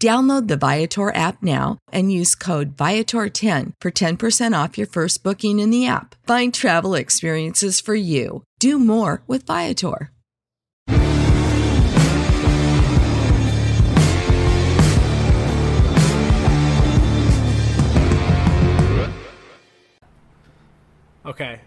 Download the Viator app now and use code Viator10 for 10% off your first booking in the app. Find travel experiences for you. Do more with Viator. Okay.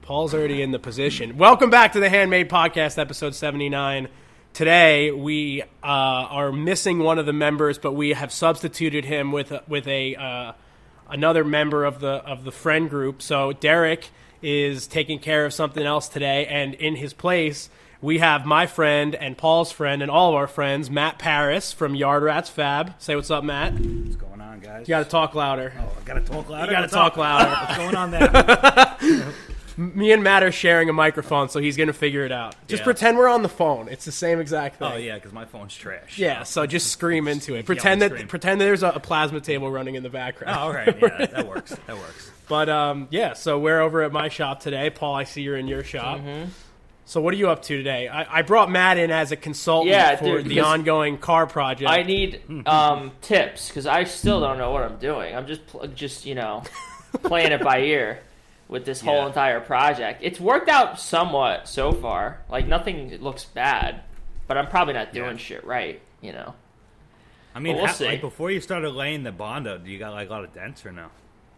Paul's already in the position. Welcome back to the Handmade Podcast, episode 79. Today we uh, are missing one of the members, but we have substituted him with a, with a uh, another member of the of the friend group. So Derek is taking care of something else today, and in his place we have my friend and Paul's friend and all of our friends, Matt Paris from Yard Rats Fab. Say what's up, Matt. What's going on, guys? You got to talk louder. Oh, I gotta talk louder. You gotta What's talk up? louder. What's going on there? Me and Matt are sharing a microphone, so he's gonna figure it out. Just Yeah. pretend we're on the phone. It's the same exact thing. oh yeah, because my phone's trash. Yeah, so just scream into it. Pretend that scream. pretend that there's a, a plasma table running in the background. Oh, all right. Yeah, that, that works. That works. But um, yeah, so we're over at my shop today. Paul, I see you're in your shop. Mm-hmm. So what are you up to today? I, I brought Matt in as a consultant Yeah, for dude, the ongoing car project. I need um, tips because I still don't know what I'm doing. I'm just pl- just you know playing it by ear with this whole Yeah. entire project. It's worked out somewhat so far. Like nothing looks bad, but I'm probably not doing Yeah. shit right. You know. I mean, Well, we'll how- see. like before you started laying the bondo, do you got like a lot of dents or no?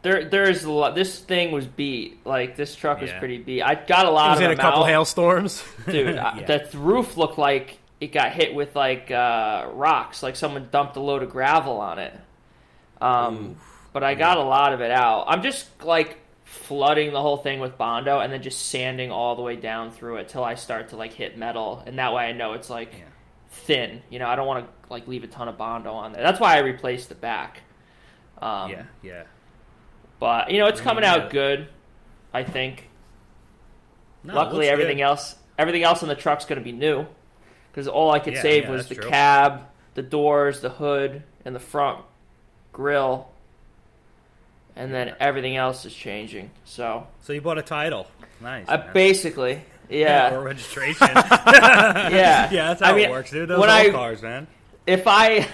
There, there's a lot. This thing was beat. Like this truck was pretty beat. I got a It lot was of in a couple out. hailstorms. dude. I- The roof looked like it got hit with like uh, rocks, like someone dumped a load of gravel on it. Um, but I got a lot of it out. I'm just like flooding the whole thing with bondo and then just sanding all the way down through it till I start to like hit metal, and that way I know it's like Yeah. thin. You know, I don't want to like leave a ton of bondo on there. That's why I replaced the back. Um, yeah, yeah. But you know, it's coming out good. I think. No, Luckily, everything good. else, everything else in the truck's going to be new, because all I could Yeah, save yeah, was the true. cab, the doors, the hood, and the front grill, and then everything else is changing. So, So you bought a title. Nice. I man. basically, or yeah, registration. yeah, yeah, that's how I mean, it works, dude. Those when old I cars, man. if I,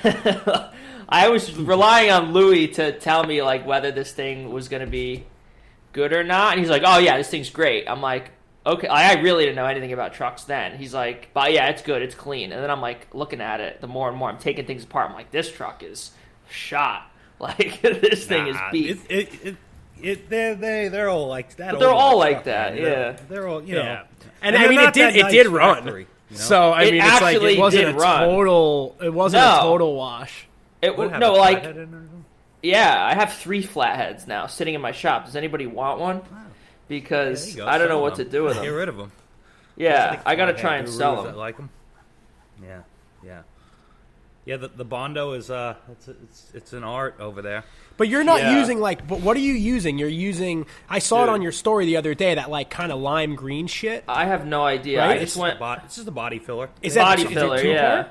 I was relying on Louis to tell me like whether this thing was going to be good or not, and he's like, "Oh yeah, this thing's great." I'm like, "Okay." I really didn't know anything about trucks then. He's like, "But yeah, it's good, it's clean." And then I'm like looking at it. The more and more I'm taking things apart, I'm like, "This truck is shot. Like this thing is Nah, beat." It, it, it, it, they're, they, they're all like that. But they're old all truck, like that, man. They're- yeah. They're all, you Yeah. know. And, I mean, it did it nice did run. factory, you know? So I It mean, it's like actually it wasn't a run. total. It wasn't No. a total wash. It What, would no a like in it or something? yeah. I have three flatheads now sitting in my shop. Does anybody want one? There Because you go, I don't know what them. to do with them. Get rid of them. Yeah, I gotta try and sell them. like them. Yeah, yeah. Yeah, the, the Bondo is uh, it's, it's it's an art over there. But you're not Yeah. using like. But what are you using? You're using. I saw it on your story the other day. That like kind of lime green shit. I have no idea. Right? I It's just just, went a bod- it's just a body filler. Is yeah. that body is it filler. two-part? Yeah,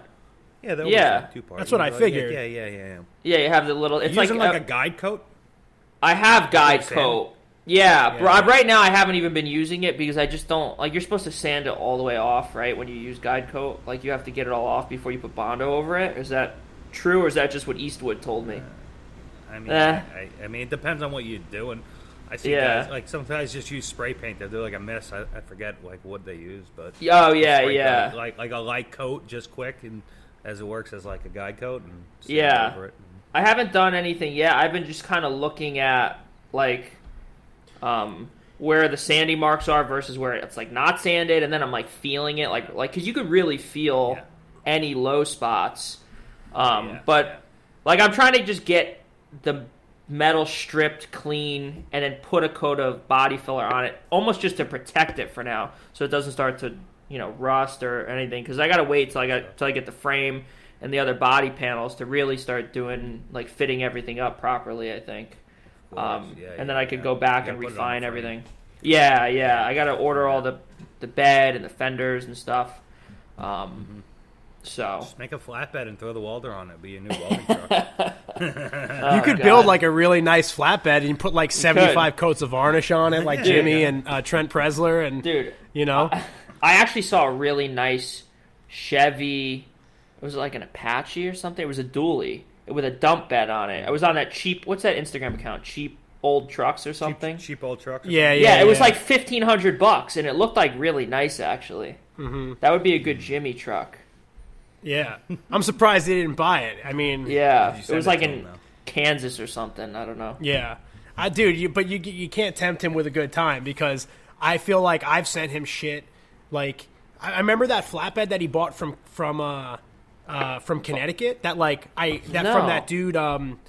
Yeah, they're Yeah. two parts. That's what I figured. Yeah, yeah, yeah. yeah. yeah. You have the little. It's You like, using like uh, a guide coat. I have guide sand coat. Yeah, Yeah. bro, right now I haven't even been using it because I just don't like. You're supposed to sand it all the way off, right? When you use guide coat, like you have to get it all off before you put bondo over it. Is that true, or is that just what Eastwood told me? I mean, Eh. I, I mean, it depends on what you're doing. I see Yeah. guys like sometimes just use spray paint. They do like a mess. I, I forget like what they use, but Oh yeah, yeah. coat, like like a light coat, just quick and as it works as like a guide coat and Yeah. over it. I haven't done anything yet. I've been just kind of looking at like um where the sandy marks are versus where it's like not sanded and then I'm like feeling it like like cuz you could really feel Yeah. any low spots. Um Yeah, but yeah. like I'm trying to just get the metal stripped clean and then put a coat of body filler on it almost just to protect it for now so it doesn't start to you know rust or anything because i gotta wait till i got till i get the frame and the other body panels to really start doing like fitting everything up properly i think um, yeah, and then i could yeah. go back and gotta put it on refine everything yeah yeah i gotta order all the the bed and the fenders and stuff um, Mm-hmm. so Just make a flatbed and throw the welder on it. Be a new welding truck. you could God. build like a really nice flatbed and you put like 75 coats of varnish on it, like Dude. Jimmy and uh, Trent Preszler, and dude you know. I actually saw a really nice Chevy. It was like an Apache or something. It was a dually with a dump bed on it. I was on that cheap. What's that Instagram account? Cheap old trucks or something. cheap, cheap old trucks. or Yeah, yeah, it was yeah. like fifteen hundred bucks, and it looked like really nice actually. Mm-hmm. That would be a good Jimmy truck. Yeah, I'm surprised they didn't buy it. I mean, Yeah, it was it like in him. Kansas or something. I don't know. Yeah, I dude, you, but you you can't tempt him with a good time because I feel like I've sent him shit. Like I, I remember that flatbed that he bought from from uh, uh, from Connecticut. That like I that No. from that dude. Um,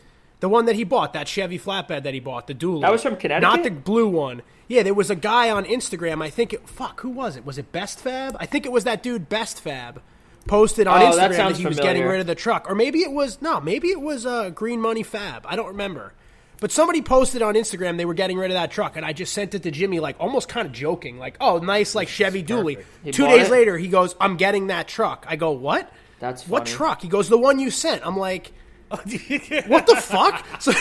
the one that he bought, that Chevy flatbed that he bought, the dually. That was from Connecticut? not the blue one. Yeah, there was a guy on Instagram. I think it. Fuck, who was it? Was it Best Fab? I think it was that dude Best Fab. Posted on Oh, Instagram that, sounds he was getting rid of the truck, or maybe it was no, maybe it was uh, Green Money Fab. I don't remember. But somebody posted on Instagram they were getting rid of that truck, and I just sent it to Jimmy, like almost kind of joking, like, "Oh, nice, like Chevy Dually." Two days it? later, he goes, "I'm getting that truck." I go, "What? That's what truck?" He goes, "The one you sent." I'm like, "What the fuck?" So,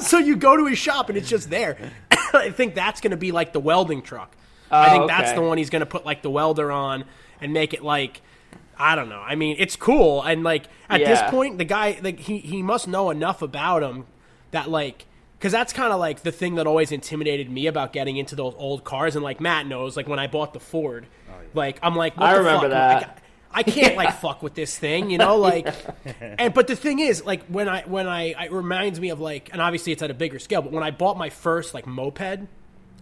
so you go to his shop and it's just there. I think that's going to be like the welding truck. I Oh, think that's the one he's going to put like the welder on and make it like. I don't know. I mean, it's cool, and like at this point, the guy like he he must know enough about him that like because that's kind of like the thing that always intimidated me about getting into those old cars, and like Matt knows, like when I bought the Ford, oh, like I'm like, what I the remember fuck? that. Like, I can't like fuck with this thing, you know, like. And but the thing is, like when I when I it reminds me of like, and obviously it's at a bigger scale, but when I bought my first like moped,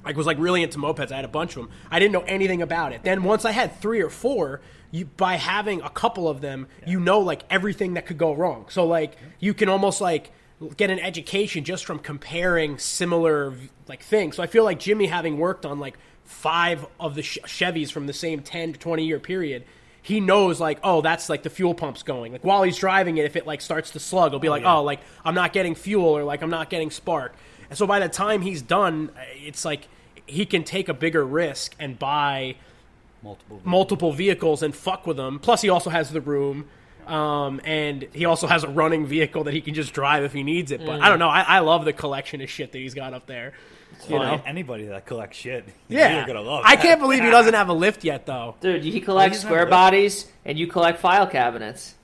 I was like really into mopeds. I had a bunch of them. I didn't know anything about it. Then once I had three or four, you by having a couple of them, you know like everything that could go wrong. So like you can almost like get an education just from comparing similar like things. So I feel like Jimmy having worked on like five of the Ch- Chevys from the same 10 to 20 year period, he knows like, oh, that's like the fuel pump's going. Like while he's driving it, if it like starts to slug, he'll be like, oh, like I'm not getting fuel or like I'm not getting spark. And so by the time he's done, it's like he can take a bigger risk and buy multiple. multiple vehicles and fuck with them. Plus, he also has the room. Um, and he also has a running vehicle that he can just drive if he needs it. But I don't know. I, I love the collection of shit that he's got up there. You know? Anybody that collects shit, Yeah. you're gonna love. I that. can't believe he doesn't have a lift yet, though. Dude, he oh, collects he's not square bodies, and you collect file cabinets.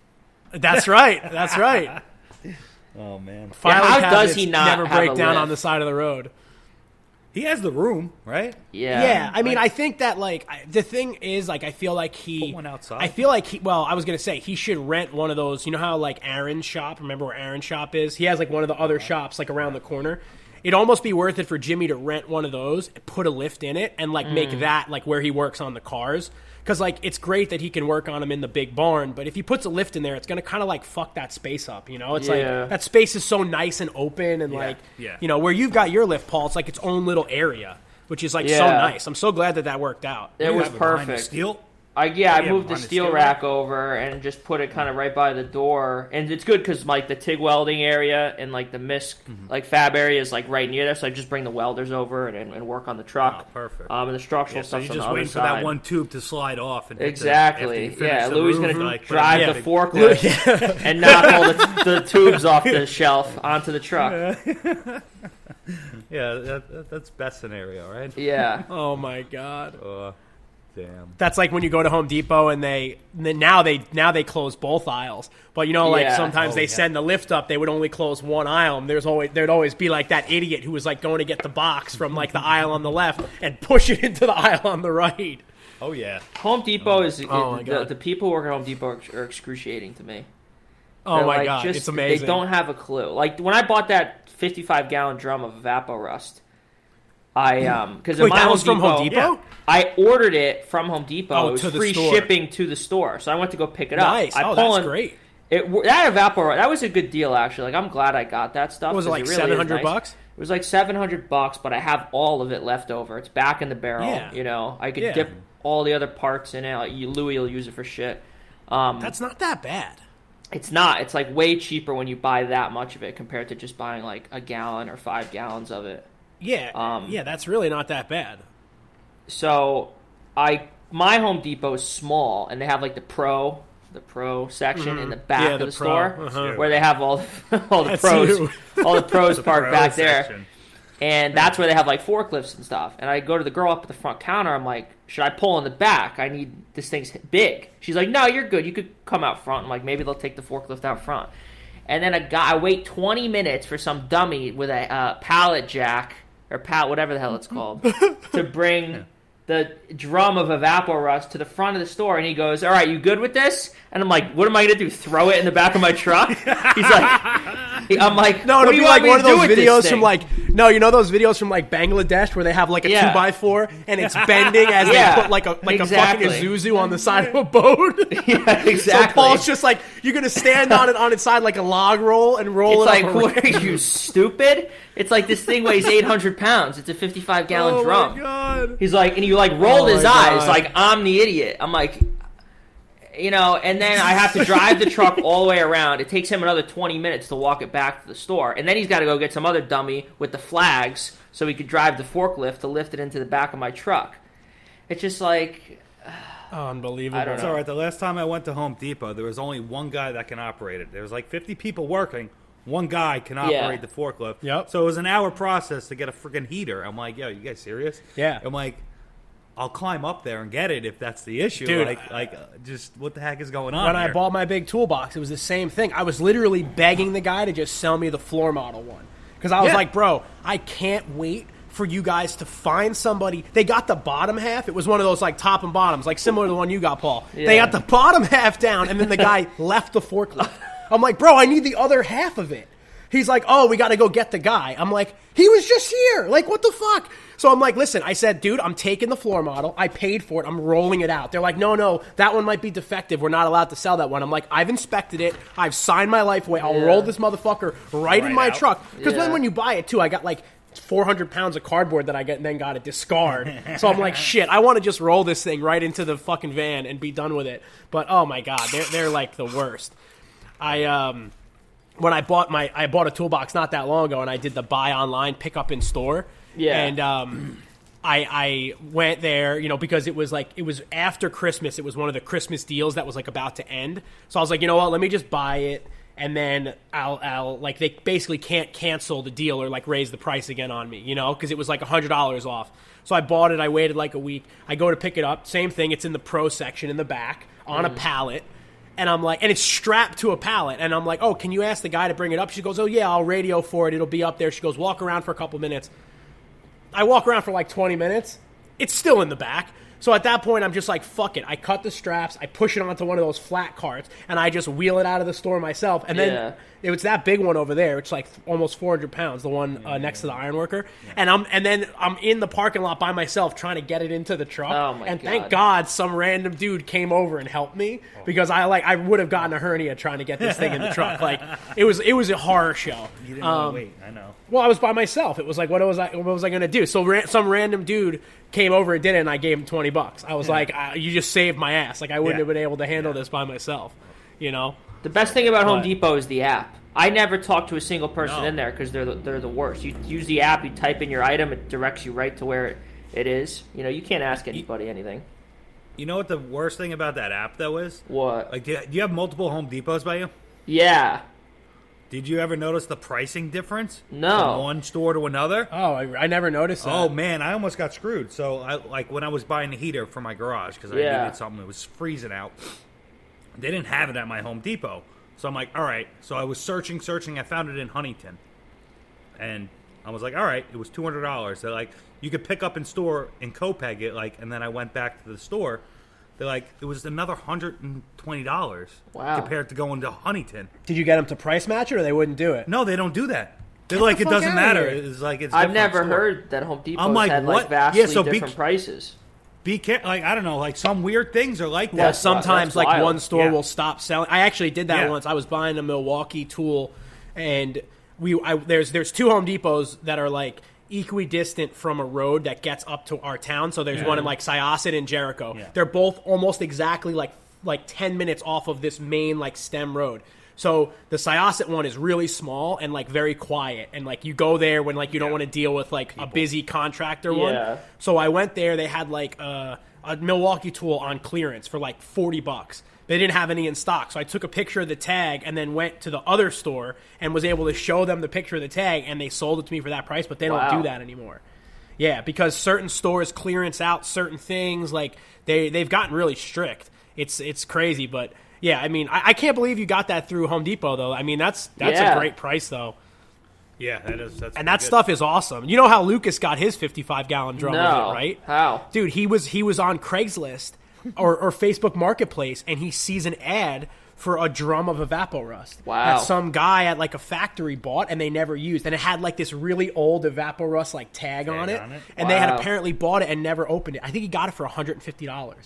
That's right. That's right. Oh man, Filing how does he not never have break a down lift? on the side of the road? he has the room, right? Yeah. Yeah, I mean, like- I think that like I, the thing is like I feel like he Put one outside. I feel like he. Well, I was gonna say he should rent one of those. You know how like Aaron's shop. Remember where Aaron's shop is? He has like one of the other shops like around the corner. It'd almost be worth it for Jimmy to rent one of those, put a lift in it, and like Mm. make that like where he works on the cars. Because like it's great that he can work on them in the big barn, but if he puts a lift in there, it's gonna kind of like fuck that space up. You know, it's Yeah. like that space is so nice and open, and Yeah, like yeah. you know where you've got your lift, Paul. It's like its own little area, which is like so nice. I'm so glad that that worked out. It You was have it behind the perfect. Steel. I yeah, I yeah, moved the steel steel rack over and just put it kind of right by the door, and it's good because like the TIG welding area and like the MISC Mm-hmm. like fab area is like right near there, so I just bring the welders over and, and work on the truck. Oh, perfect. Um, and the structural Yeah, so stuff's you're on just the waiting for that one tube to slide off. And the- Exactly. you finish yeah, Louis roof, gonna like, drive it the forklift and knock all the, the tubes off the shelf onto the truck. Yeah, that, that, that's best scenario, right? Yeah. Oh my god. Uh, damn. That's like when you go to Home Depot and they now they now they close both aisles. But you know, like Yeah. sometimes Oh, they yeah. send the lift up, they would only close one aisle. And there's always there'd always be like that idiot who was like going to get the box from like the aisle on the left and push it into the aisle on the right. Oh yeah. Home Depot is Oh, my the, the people who work at Home Depot are, are excruciating to me. Oh They're, my like, god, just- it's amazing. They don't have a clue. Like when I bought that 55 gallon drum of Evapo Rust, I um because my that Home was from Home Depot- Depot? I ordered it from Home Depot. Oh, it was to the free store. shipping to the store, so I went to go pick it up. Nice. I oh, that's in- great. It that Evapo that was a good deal actually. Like I'm glad I got that stuff. What was it like really seven hundred nice. bucks? It was like seven hundred bucks, but I have all of it left over. It's back in the barrel. Yeah. You know, I could Yeah. dip all the other parts in it. Like, Louis will use it for shit. Um, That's not that bad. it's not. It's like way cheaper when you buy that much of it compared to just buying like a gallon or five gallons of it. Yeah, Um, yeah, that's really not that bad. So I my Home Depot is small, and they have like the pro the pro section in the back Mm-hmm. Yeah, of the the, store uh-huh. where they have all all the That's pros you. all the pros parked Pro back there. And that's where they have like forklifts and stuff. And I go to the girl up at the front counter. I'm like, should I pull in the back? I need this thing's big. She's like, no, you're good. You could come out front. I'm like, maybe they'll take the forklift out front. And then a guy, I wait 20 minutes for some dummy with a uh, pallet jack or Pat, whatever the hell it's called, to bring the drum of Evapo Rust to the front of the store. And he goes, all right, you good with this? And I'm like, what am I going to do? Throw it in the back of my truck? He's like, I'm like, No, what it'll do be you like one of those videos from like no, you know those videos from like Bangladesh where they have like a Yeah. two by four and it's bending as Yeah, they put like a like exactly. a fucking Isuzu on the side of a boat. yeah, So exactly. Paul's just like you're gonna stand on it on its side like a log roll and roll It's it like, up. what are you stupid? It's like this thing weighs 800 pounds. It's a 55 gallon oh drum. my god! He's like, and you like rolled Oh his eyes, God. like I'm the idiot. I'm like, you know, and then I have to drive the truck all the way around. It takes him another 20 minutes to walk it back to the store, and then he's got to go get some other dummy with the flags so he could drive the forklift to lift it into the back of my truck. It's just like, Unbelievable. I don't It's all right. The last time I went to Home Depot, there was only one guy that can operate it. There was like 50 people working. One guy can Yeah. operate the forklift. Yep. So it was an hour process to get a freaking heater. I'm like, yo, you guys serious? Yeah. I'm like, I'll climb up there and get it if that's the issue. Dude, like, like, uh, just what the heck is going on? When I bought my big toolbox, it was the same thing. I was literally begging the guy to just sell me the floor model one because I was Yeah. like, bro, I can't wait for you guys to find somebody. They got the bottom half. It was one of those like top and bottoms, like similar to the one you got, Paul. Yeah. They got the bottom half down, and then the guy left the forklift. I'm like, bro, I need the other half of it. He's like, oh, we got to go get the guy. I'm like, he was just here. Like, what the fuck? So I'm like, listen, I said, dude, I'm taking the floor model. I paid for it. I'm rolling it out. They're like, no, no, that one might be defective. We're not allowed to sell that one. I'm like, I've inspected it. I've signed my life away. I'll Yeah. roll this motherfucker right, in my out. truck. Because then when you buy it, too, I got like 400 pounds of cardboard that I get and then got to discard. so I'm like, shit, I want to just roll this thing right into the fucking van and be done with it. But oh my god, they're they're like the worst. I um when I bought my I bought a toolbox not that long ago and I did the buy online pick up in store. Yeah. And um I, I went there, you know, because it was like it was after Christmas. It was one of the Christmas deals that was like about to end. So I was like, you know what? Let me just buy it, and then I'll, I'll like they basically can't cancel the deal or like raise the price again on me, you know, because it was like hundred dollars off. So I bought it. I waited like a week. I go to pick it up. Same thing. It's in the pro section in the back on a pallet. And I'm like, and it's strapped to a pallet. And I'm like, oh, can you ask the guy to bring it up? She goes, oh, yeah, I'll radio for it. It'll be up there. She goes, walk around for a couple minutes. I walk around for like 20 minutes. It's still in the back. So at that point, I'm just like, fuck it. I cut the straps, I push it onto one of those flat carts, and I just wheel it out of the store myself. And then Yeah. it was that big one over there. It's like almost 400 pounds, the one uh, next to the ironworker. And I'm and then I'm in the parking lot by myself trying to get it into the truck. Oh, my and God. thank God some random dude came over and helped me because I like I would have gotten a hernia trying to get this thing in the truck. Like it was it was a horror show. You didn't Um, want to wait. I know. Well, I was by myself. It was like, what was I? What was I going to do? So, ra- some random dude came over and did it, and I gave him twenty bucks. I was like, uh, you just saved my ass. Like I wouldn't Yeah. have been able to handle this by myself. You know. The best thing about Home Depot is the app. I never talk to a single person No. in there because they're the, they're the worst. You use the app, you type in your item, it directs you right to where it, it is. You know, you can't ask anybody anything. You know what the worst thing about that app though is? What? Like, do you have multiple Home Depots by you? yeah. Did you ever notice the pricing difference? No. From one store to another? Oh, I, I never noticed that. Oh man, I almost got screwed. So I like when I was buying the heater for my garage because I Yeah. needed something. It was freezing out. They didn't have it at my Home Depot, so I'm like, all right. So I was searching, searching. I found it in Huntington, and I was like, all right. It was two hundred dollars. They're like, you could pick up in store in Copiague it. Like, and then I went back to the store. They're like, it was another hundred and twenty dollars Wow. compared to going to Huntington. Did you get them to price match it, or they wouldn't do it? No, they don't do that. They're Get like, the it fuck doesn't outta matter. here. It's like it's. I've different never store. heard that Home Depot I'm like, had what? like vastly Yeah, so be- different prices. Be careful. Like I don't know. Like some weird things are like that. Well, sometimes that's like wild. one store Yeah. will stop selling. I actually did that Yeah. once. I was buying a Milwaukee tool, and we I, there's there's two Home Depots that are like equidistant from a road that gets up to our town. So there's one in like Syosset and Jericho. Yeah. They're both almost exactly like like ten minutes off of this main like stem road. So the Syosset one is really small and like very quiet, and like you go there when like you don't want to deal with like a busy contractor Yeah. one. So I went there. They had like a, a Milwaukee tool on clearance for like forty bucks. They didn't have any in stock, so I took a picture of the tag and then went to the other store and was able to show them the picture of the tag, and they sold it to me for that price. But they don't do that anymore. Yeah, because certain stores clearance out certain things. Like they they've gotten really strict. It's it's crazy, but yeah, I mean, I, I can't believe you got that through Home Depot though. I mean, that's that's Yeah. a great price though, Yeah, that is. That's and that good. stuff is awesome. You know how Lucas got his fifty-five gallon drum, No. it, right? How? dude he was he was on craigslist or, or facebook marketplace and he sees an ad for a drum of evaporust Wow. that some guy at like a factory bought and they never used. And it had like this really old evaporust like tag, on, it, on it? and they had apparently bought it and never opened it. I think he got it for $150 and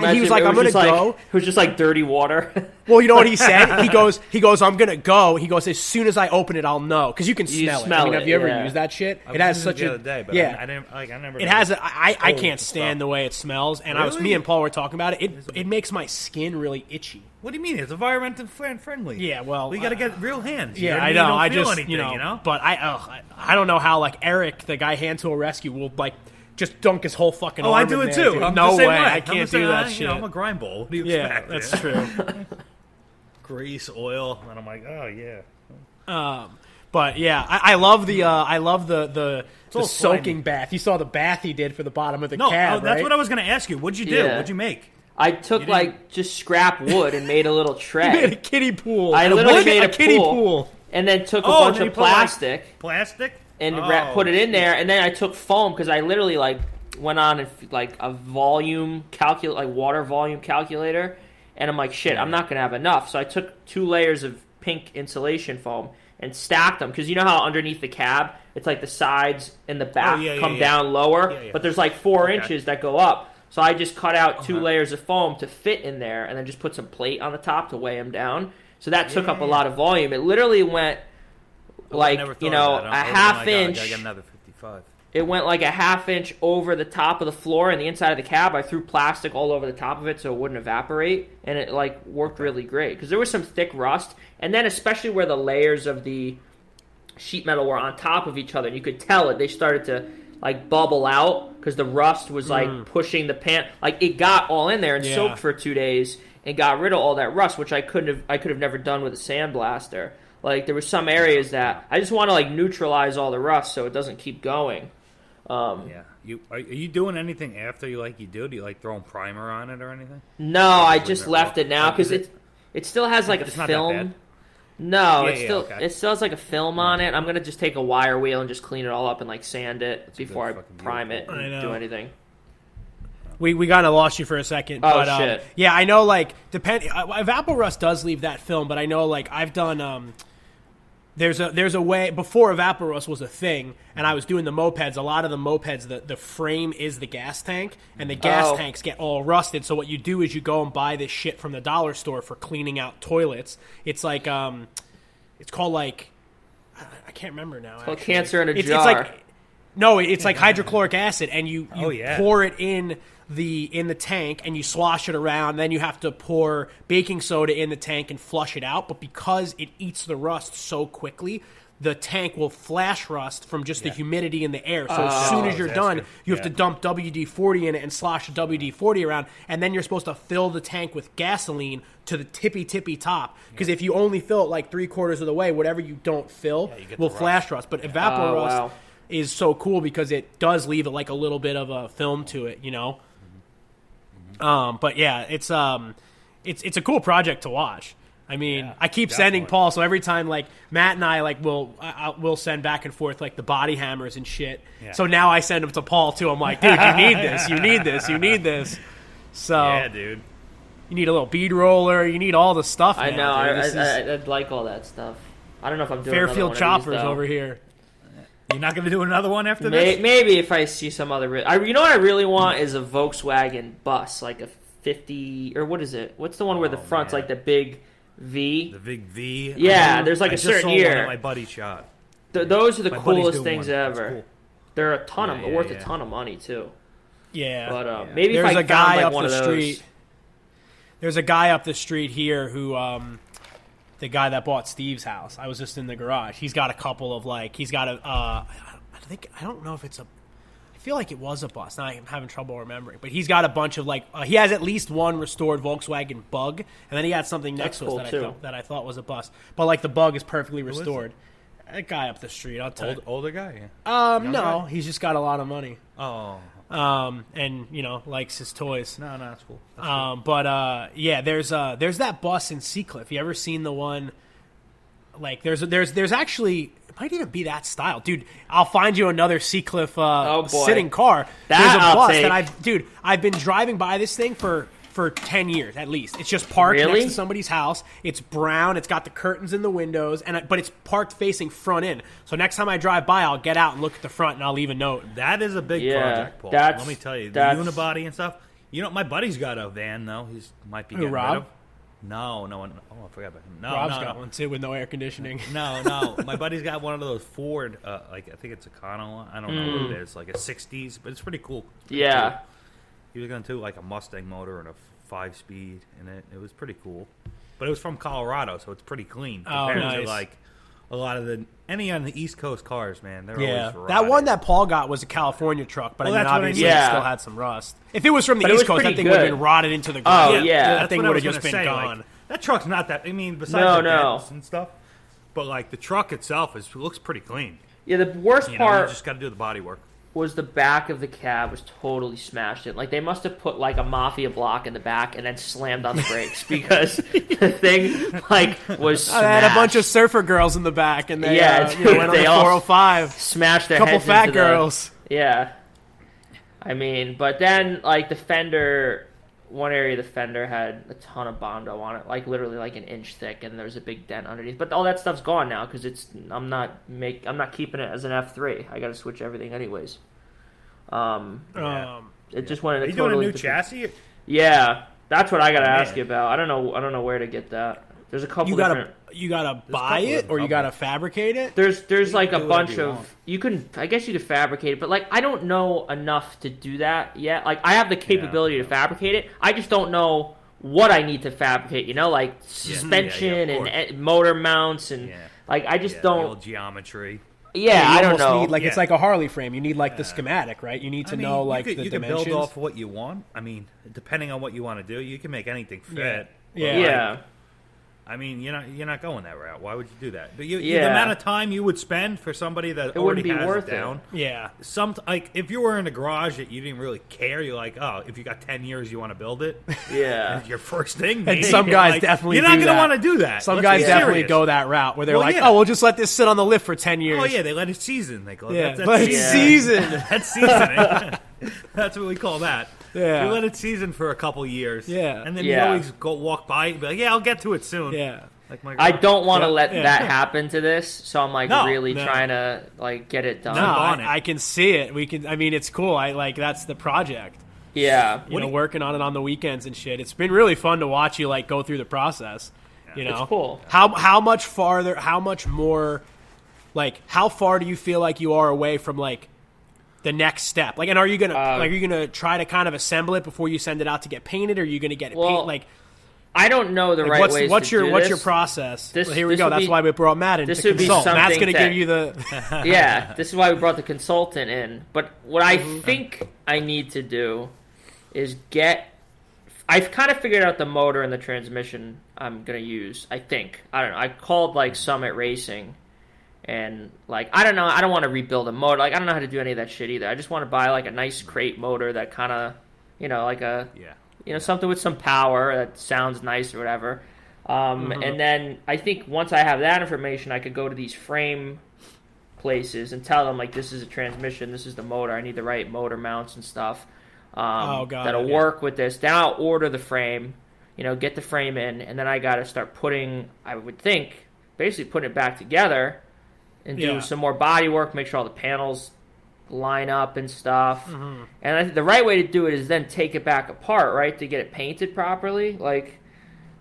Imagine he was like it i'm gonna just like- go It was just like dirty water. well you know what he said he goes he goes i'm gonna go he goes as soon as i open it i'll know because you can You smell, it i mean have you ever yeah. used that shit I it has such it the a other day, but yeah I, I didn't like. I never. it has. A, I I I Old can't stand stuff. the way it smells, and I was me and Paul were talking about it. It it makes my skin really itchy. What do you mean? It's environmentally friendly. Yeah, well, we got to uh, get real hands. You Yeah, what I know. You don't I feel just anything, you know, you know. but I, ugh, I I don't know how like Eric, the guy hand tool rescue, will like just dunk his whole fucking. Oh, I do in it there, too. I'm no way, way. I can't the same- do that I- shit. You know, I'm a grind bowl. What do you yeah, expect? that's true. Grease, oil, and I'm like, oh yeah. Um, but yeah, I, I love the uh, I love the the, the soaking slimy. bath. You saw the bath he did for the bottom of the No, cab, oh, that's right? what I was going to ask you. What'd you do? Yeah. What'd you make? I took like just scrap wood and made a little He made a tray, kiddie pool. I literally what? made a kiddie pool. pool. and then took a Oh, bunch of put, like, plastic Plastic and oh, wrap, put it in there, and then I took foam because I literally like went on and like a volume calcul like water volume calculator, and I'm like, shit, I'm not gonna have enough. So I took two layers of pink insulation foam and stacked them because you know how underneath the cab it's like the sides and the oh, back Oh, yeah, yeah, come yeah. down lower, Yeah, yeah. but there's like four Okay. inches that go up. So I just cut out two Okay. layers of foam to fit in there, and then just put some plate on the top to weigh them down. So that took up a lot of volume. It literally went Oh, like you know a I would've been half like, oh, I inch. gotta get another 55. It went like a half inch over the top of the floor and the inside of the cab. I threw plastic all over the top of it so it wouldn't evaporate, and it like worked really great because there was some thick rust, and then especially where the layers of the sheet metal were on top of each other, and you could tell it. They started to like bubble out because the rust was like pushing the pan. Like it got all in there and Yeah. soaked for two days and got rid of all that rust, which I couldn't have. I could have never done with a sandblaster. Like there were some areas that I just want to like neutralize all the rust so it doesn't keep going. Um, Yeah. You are, are you doing anything after you like you do? Do you like throwing primer on it or anything? No, I just left it now because Is it it still has like a It's not that film. bad? No, Yeah, it yeah, still okay. it still has like a film on it. I'm gonna just take a wire wheel and just clean it all up and like sand it before I fucking prime it beautiful. and I do anything. We we kind of lost you for a second. Oh, but, um, shit. yeah, I know. Like, depend. if Evapo Rust does leave that film, but I know like I've done. Um, there's a there's a way before Evapo Rust was a thing, and I was doing the mopeds. A lot of the mopeds, the the frame is the gas tank, and the gas Oh. tanks get all rusted. So what you do is you go and buy this shit from the dollar store for cleaning out toilets. It's like um, it's called like I- I can't remember now. called actually. cancer in a it's, jar. It's like No, it's like hydrochloric acid, and you, you Oh, yeah. pour it in the in the tank, and you slosh it around. Then you have to pour baking soda in the tank and flush it out. But because it eats the rust so quickly, the tank will flash rust from just the humidity in the air. So oh, as soon as you're done, Disaster. you have to dump WD forty in it and slosh the WD forty around, and then you're supposed to fill the tank with gasoline to the tippy tippy top. Because if you only fill it like three quarters of the way, whatever you don't fill you will rust. flash rust. But evapor Oh, rust wow. is so cool because it does leave it like a little bit of a film to it, you know. Um, but yeah, it's um, it's it's a cool project to watch. I mean, I keep sending. Paul, so every time like Matt and I like will I, I- we'll send back and forth like the body hammers and shit. Yeah. So now I send them to Paul too. I'm like, dude, you need this, you need this, you need this. So Yeah, dude. you need a little bead roller, you need all the stuff. I now, know. I, dude. I, This is I, I'd like all that stuff. I don't know if I'm doing Fairfield one of these, choppers over here. You're not going to do another one after May, this? maybe if I see some other, re- I, you know what I really want is a Volkswagen bus, like a fifty or what is it? What's the one where the Oh, front's man. like the big V? The big V. Yeah, I- there's like I a just certain saw one year. my buddy shot. Th- those are the My coolest things one. Ever. cool. They're a ton of Yeah, yeah, worth yeah. a ton of money too. Yeah, But uh, Yeah. maybe There's if I a guy found, like, up one the of those, street. There's a guy up the street here who, um, the guy that bought Steve's house. I was just in the garage. He's got a couple of like, he's got a. Uh, I think I don't know if it's a. I feel like it was a bus. Now I'm having trouble remembering, but he's got a bunch of like. Uh, he has at least one restored Volkswagen Bug, and then he had something next That's to us cool, that I, thought, that I thought was a bus. But like the Bug is perfectly is it? restored. That guy up the street, I'll tell Old, you. older guy? Yeah. Um, young no, guy? he's just got a lot of money. Oh. Um, and you know likes his toys. No, no, that's cool. That's cool. Um, but uh, yeah, there's uh, there's that bus in Sea Cliff. You ever seen the one? Like, there's there's there's actually it might even be that style, dude. I'll find you another Sea Cliff uh, Oh, boy. sitting car. That there's a I'll bus take. that I've dude. I've been driving by this thing for for ten years at least. It's just parked Really? next to somebody's house. It's brown. It's got the curtains in the windows, and I, but it's parked facing front in. So next time I drive by, I'll get out and look at the front, and I'll leave a note. That is a big Yeah, project, Paul. Let me tell you, the that's- unibody and stuff. You know, my buddy's got a van though. He's might be Who, getting Rob? rid of. No, no one. Oh, I forgot about him. No, Rob's no, got no. one too with no air conditioning. No, no. My buddy's got one of those Ford, uh, like I think it's a Econo. I don't know what it is, like a '60s, but it's pretty cool. Pretty Hmm. Yeah. cool. He was going to do like a Mustang motor and a five-speed in it. It was pretty cool, but it was from Colorado, so it's pretty clean Oh, compared nice. to like a lot of the any on the East Coast cars. Man, they're Yeah, always that one that Paul got was a California truck, but Well, I mean, that's what I obviously mean. it still had some rust. If it was from the But East Coast, that pretty thing would have been rotted into the ground. Oh, ground. yeah. that thing would have just been say, gone. Like, that truck's not that. I mean, besides No, the no. and stuff, but like the truck itself is looks pretty clean. Yeah, the worst You know, you part just got to do the body work. Was the back of the cab was totally smashed in. Like they must have put like a mafia block in the back and then slammed on the brakes because the thing like was I had a bunch of surfer girls in the back, and they, Yeah, uh, you know, went on the 405. smashed their Couple fat into the- girls. yeah, I mean, but then like the fender, one area of the fender had a ton of bondo on it, like literally like an inch thick, and there was a big dent underneath. But all that stuff's gone now because it's I'm not make I'm not keeping it as an F three. I got to switch everything anyways. Um, Yeah. Um, it just went in Are a you doing a new different- chassis? Yeah, that's what I gotta Man. ask you about. I don't know. I don't know where to get that. There's a couple you gotta different. You gotta buy it, or you gotta fabricate it. There's there's like a bunch you of want. you can I guess you could fabricate it, but like I don't know enough to do that yet. Like I have the capability to fabricate it. I just don't know what I need to fabricate. You know, like suspension of and course. eh, motor mounts and Yeah. like I just Yeah, don't. old geometry. Yeah, you I don't know. Need, like it's like a Harley frame. You need like the schematic, right? You need to I mean, know like you could, the you could dimensions. build off what you want. I mean, depending on what you want to do, you can make anything fit. Yeah. But, Yeah. like, yeah, I mean, you're not you're not going that route. Why would you do that? But you, Yeah. the amount of time you would spend for somebody that It already be has worth it it. down. yeah, Some like if you were in a garage that you didn't really care, you're like, oh, if you got ten years, you want to build it. yeah. It's your first thing. And some guys Like, definitely You're not gonna want to do that. some Let's guys definitely serious. go that route where they're Well, like, yeah. oh, we'll just let this sit on the lift for ten oh, years. Oh yeah, they let it season. They call it. yeah, That's, that's but it's Yeah. season. That's seasoning. That's what we call that. Yeah. We let it season for a couple years. Yeah. And then Yeah. you always go walk by and be like, yeah, I'll get to it soon. yeah, Like my I don't want to Yeah, let yeah. that happen to this, so I'm like No, really no. trying to like get it done. no, on it. I, I can see it. We can. I mean, it's cool. I like that's the project. Yeah, You know, working on it on the weekends and shit. It's been really fun to watch you like go through the process. You know, It's cool. How how much farther? How much more? Like, how far do you feel like you are away from like the next step? Like, and are you gonna Uh, like are you gonna try to kind of assemble it before you send it out to get painted? Or are you gonna get it Well, paint like? I don't know the like, right what's ways what's to your what's your process? This- Well, here we go. That's be- why we brought Matt in this to consult. Matt's gonna that- give you the. yeah, this is why we brought the consultant in. But what I Mm-hmm. think I need to do is get. I've kind of figured out the motor and the transmission I'm gonna use. I think I don't know. I called like Summit Racing, and like I don't know. I don't want to rebuild a motor. Like I don't know how to do any of that shit either. I just want to buy like a nice crate motor that kind of, you know, like a Yeah. you know something with some power that sounds nice or whatever um, Mm-hmm. and then i think once i have that information i could go to these frame places and tell them like this is a transmission this is the motor i need the right motor mounts and stuff um, Oh, got that'll it, yeah. work with this then i'll order the frame you know get the frame in and then i gotta start putting i would think basically putting it back together and do Yeah. some more body work make sure all the panels line up and stuff. Mm-hmm. And I think the right way to do it is then take it back apart, right, to get it painted properly. Like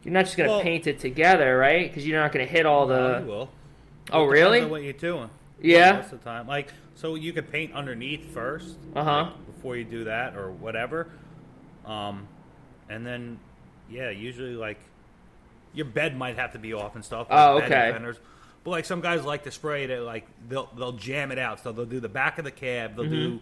you're not just gonna Well- paint it together, right? Because you're not gonna hit all No, you the. will. Oh, It really? on what you're doing. Yeah. Most of the time, like so, you could paint underneath first. Uh-huh. like, before you do that or whatever, um, and then yeah, usually like your bed might have to be off and stuff. like Oh, okay. fenders. But like some guys like to spray it, like they'll they'll jam it out. So they'll do the back of the cab, they'll Mm-hmm. do,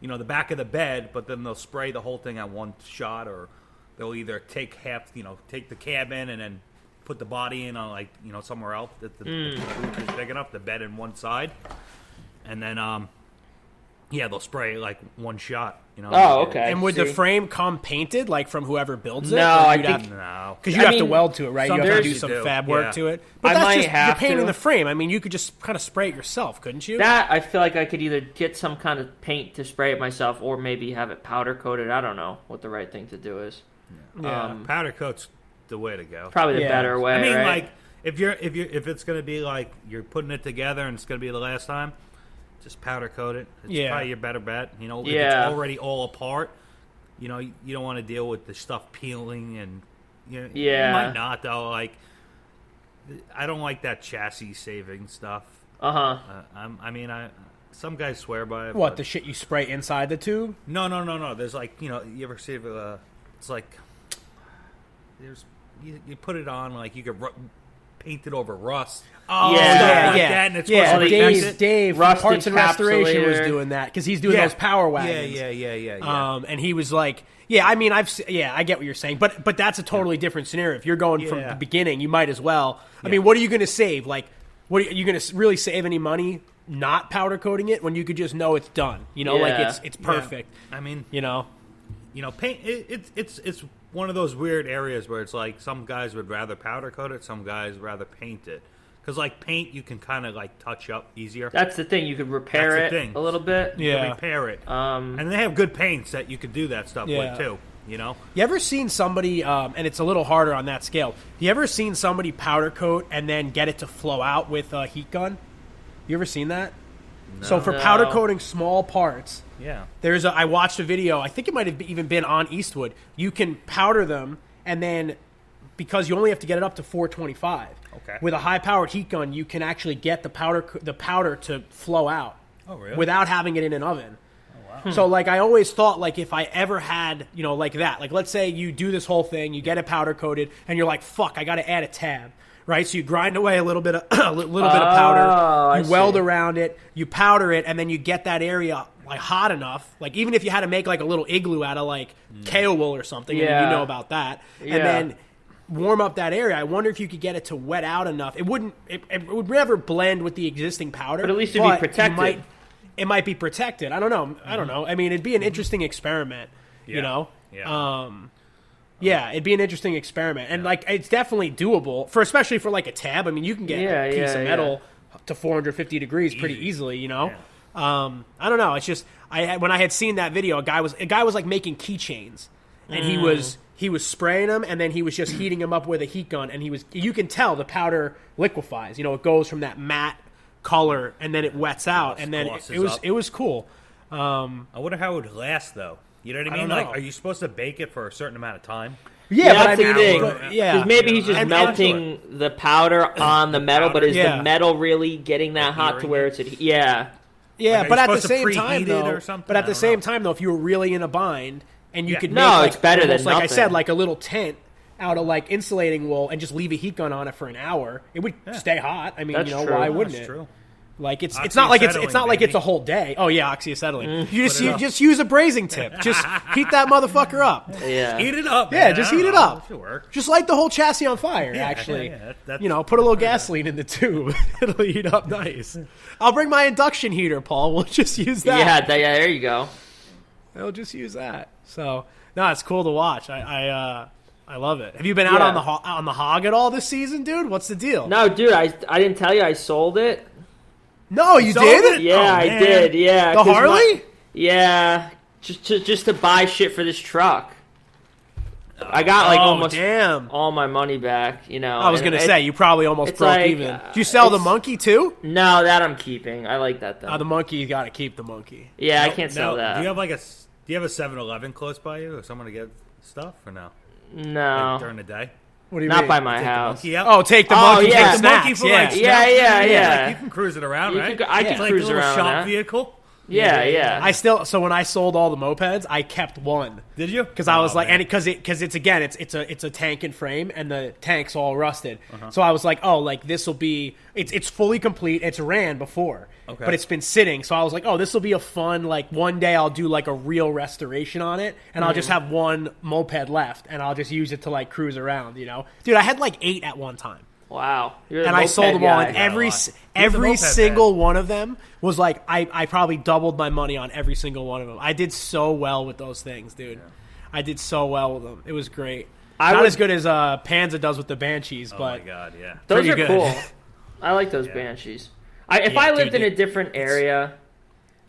you know, the back of the bed, but then they'll spray the whole thing at one shot, or they'll either take half, you know, take the cab in and then put the body in on like you know somewhere else that the, Mm. the roof is big enough, the bed in one side, and then um, yeah, they'll spray like one shot. You know. Oh, okay. And would the frame come painted like from whoever builds it? No, I think- have- No. Because you I have to weld to it, right? You have to do some do, fab work yeah. to it. But I that's might just have you're painting to. the frame. I mean, you could just kind of spray it yourself, couldn't you? That I feel like I could either get some kind of paint to spray it myself, or maybe have it powder coated. I don't know what the right thing to do is. yeah. Um, Powder coat's the way to go. Probably the Yeah. better way. I mean, right? like if you're if you if it's gonna be like you're putting it together and it's gonna be the last time, just powder coat it. It's Yeah. probably your better bet. You know, if it's already all apart, you know, you, you don't want to deal with the stuff peeling and you know, Yeah. you might not though. Like, I don't like that chassis saving stuff. uh huh. Uh, I'm, I mean, I some guys swear by it. What but- the shit you spray inside the tube? No, no, no, no. There's like you know, you ever see uh, it's like there's you, you put it on like you could ru- paint it over rust. Oh Yeah. yeah, Stuff yeah. like that, and it's yeah, supposed Dave. Dave, Rust Parts and Restoration was doing that because he's doing Yeah. those power wagons. yeah, yeah, yeah, yeah. Um, and he was like, "Yeah, I mean, I've yeah, I get what you're saying, but but that's a totally different scenario. If you're going from the beginning, you might as well. I mean, what are you going to save? Like, what are you, you going to really save any money not powder coating it when you could just know it's done? You know, like Yeah. it's it's Yeah. perfect. I mean, You know, you know, paint. It, it's it's it's one of those weird areas where it's like some guys would rather powder coat it, some guys rather paint it. Because like paint, you can kind of like touch up easier. That's the thing. You could repair That's it thing. a little bit. You can Yeah. repair it. Um, and they have good paints that you could do that stuff Yeah. with too. You know, you ever seen somebody? Um, and it's a little harder on that scale. You ever seen somebody powder coat and then get it to flow out with a heat gun? You ever seen that? So for No. powder coating small parts, yeah. There's a. I watched a video. I think it might have even been on Eastwood. You can powder them, and then because you only have to get it up to 425. Okay. With a high-powered heat gun, you can actually get the powder the powder to flow out. Oh, really? Without having it in an oven. Oh, So like I always thought like if I ever had you know like that like let's say you do this whole thing you get it powder coated and you're like fuck I got to add a tab right so you grind away a little bit of a little bit of Oh, powder I you weld see. around it you powder it and then you get that area like hot enough like even if you had to make like a little igloo out of like mm. Kaowool or something I mean, you know about that Yeah. and then warm up that area I wonder if you could get it to wet out enough it wouldn't it, it would never blend with the existing powder But at least it'd be you protected. might- it might be protected. I don't know. I don't know. I mean, it'd be an interesting experiment. You know. Yeah. Um, yeah, it'd be an interesting experiment, and like it's definitely doable for, especially for like a tab. I mean, you can get Yeah, a piece yeah, of metal to 450 degrees pretty easily. You know. Um, I don't know. It's just I had- when I had seen that video, a guy was a guy was like making keychains, and Mm. he was he was spraying them, and then he was just heating them up with a heat gun, and he was you can tell the powder liquefies. You know, it goes from that matte color, and then it wets out, and then it, it was up. it was cool. Um, I wonder how it would last though. You know what I I mean? don't like, are you supposed to bake it for a certain amount of time? yeah, but I that's the thing. but- yeah, maybe he's just And- and- melting the powder on the metal, but is Yeah. the metal really getting that hot to where it's adhe- yeah? Yeah, Like, but at the same time, though, or something? but I at the same know. time, though, if you were really in a bind and you Yeah. could No, make, like, it's better than almost, like I said, like a little tent out of like insulating wool and just leave a heat gun on it for an hour, it would stay hot. I mean, That's you know, true. why wouldn't That's it? true. Like it's it's not like it's it's Oxyacetylene, not like it's a whole day. Oh yeah, oxyacetylene. Mm. You just you up. just use a brazing tip. Just heat that motherfucker up. Yeah. Heat it up. Yeah, man. just heat don't it know. up. Should work. Just light the whole chassis on fire. Yeah, actually, yeah, that- that's- you know, put a little gasoline in the tube. It'll heat up nice. I'll bring my induction heater, Paul. We'll just use that. Yeah, that, yeah, there you go. I'll just use that. So no, it's cool to watch. I I, uh, I love it. Have you been out Yeah. on the ho- on the hog at all this season, dude? What's the deal? No, dude, I I didn't tell you I sold it. No, you Sold did. it? Yeah, Oh, I did. Yeah, The 'cause my- Harley? yeah, just to, just to buy shit for this truck. I got like oh almost damn! all my money back. You know, I was and gonna it- say you probably almost broke like, even. uh, Did you sell the monkey too? No, that I'm keeping. I like that though. Oh, the monkey, you got to keep the monkey. yeah, I can't no, sell that. Do you have like a s- Do you have a 7-Eleven close by you, or someone to get stuff, or no? no, Like during the day. What do you not mean? by my Take house. monkey. Oh, take the Oh, monkey. yeah. Take The snacks. monkey for yeah. like Yeah, yeah, snacks? yeah. Like, you can cruise it around, You right? could go- I Yeah. could It's like a little around shop that. vehicle. Yeah, yeah. I still so when I sold all the mopeds, I kept one Did you? because I was Oh, like, man. and because it because it's again, it's it's a it's a tank and frame, and the tank's all rusted. Uh-huh. So I was like, oh, like this will be it's it's fully complete. It's ran before, Okay. but it's been sitting. So I was like, oh, this will be a fun like one day I'll do like a real restoration on it, and I'll Mm-hmm. just have one moped left, and I'll just use it to like cruise around. You know, dude, I had like eight at one time. Wow, You're and I sold them all, and every lot. s- Who's the every moped single one of them was like I, I probably doubled my money on every single one of them. I did so well with those things, dude. I did so well with them. It was great. I Not would- as good as uh, Panza does with the Banshees, Oh my but god, yeah. Those are good. cool. I like those banshees. I, if Yeah, I lived dude, in a it- different area,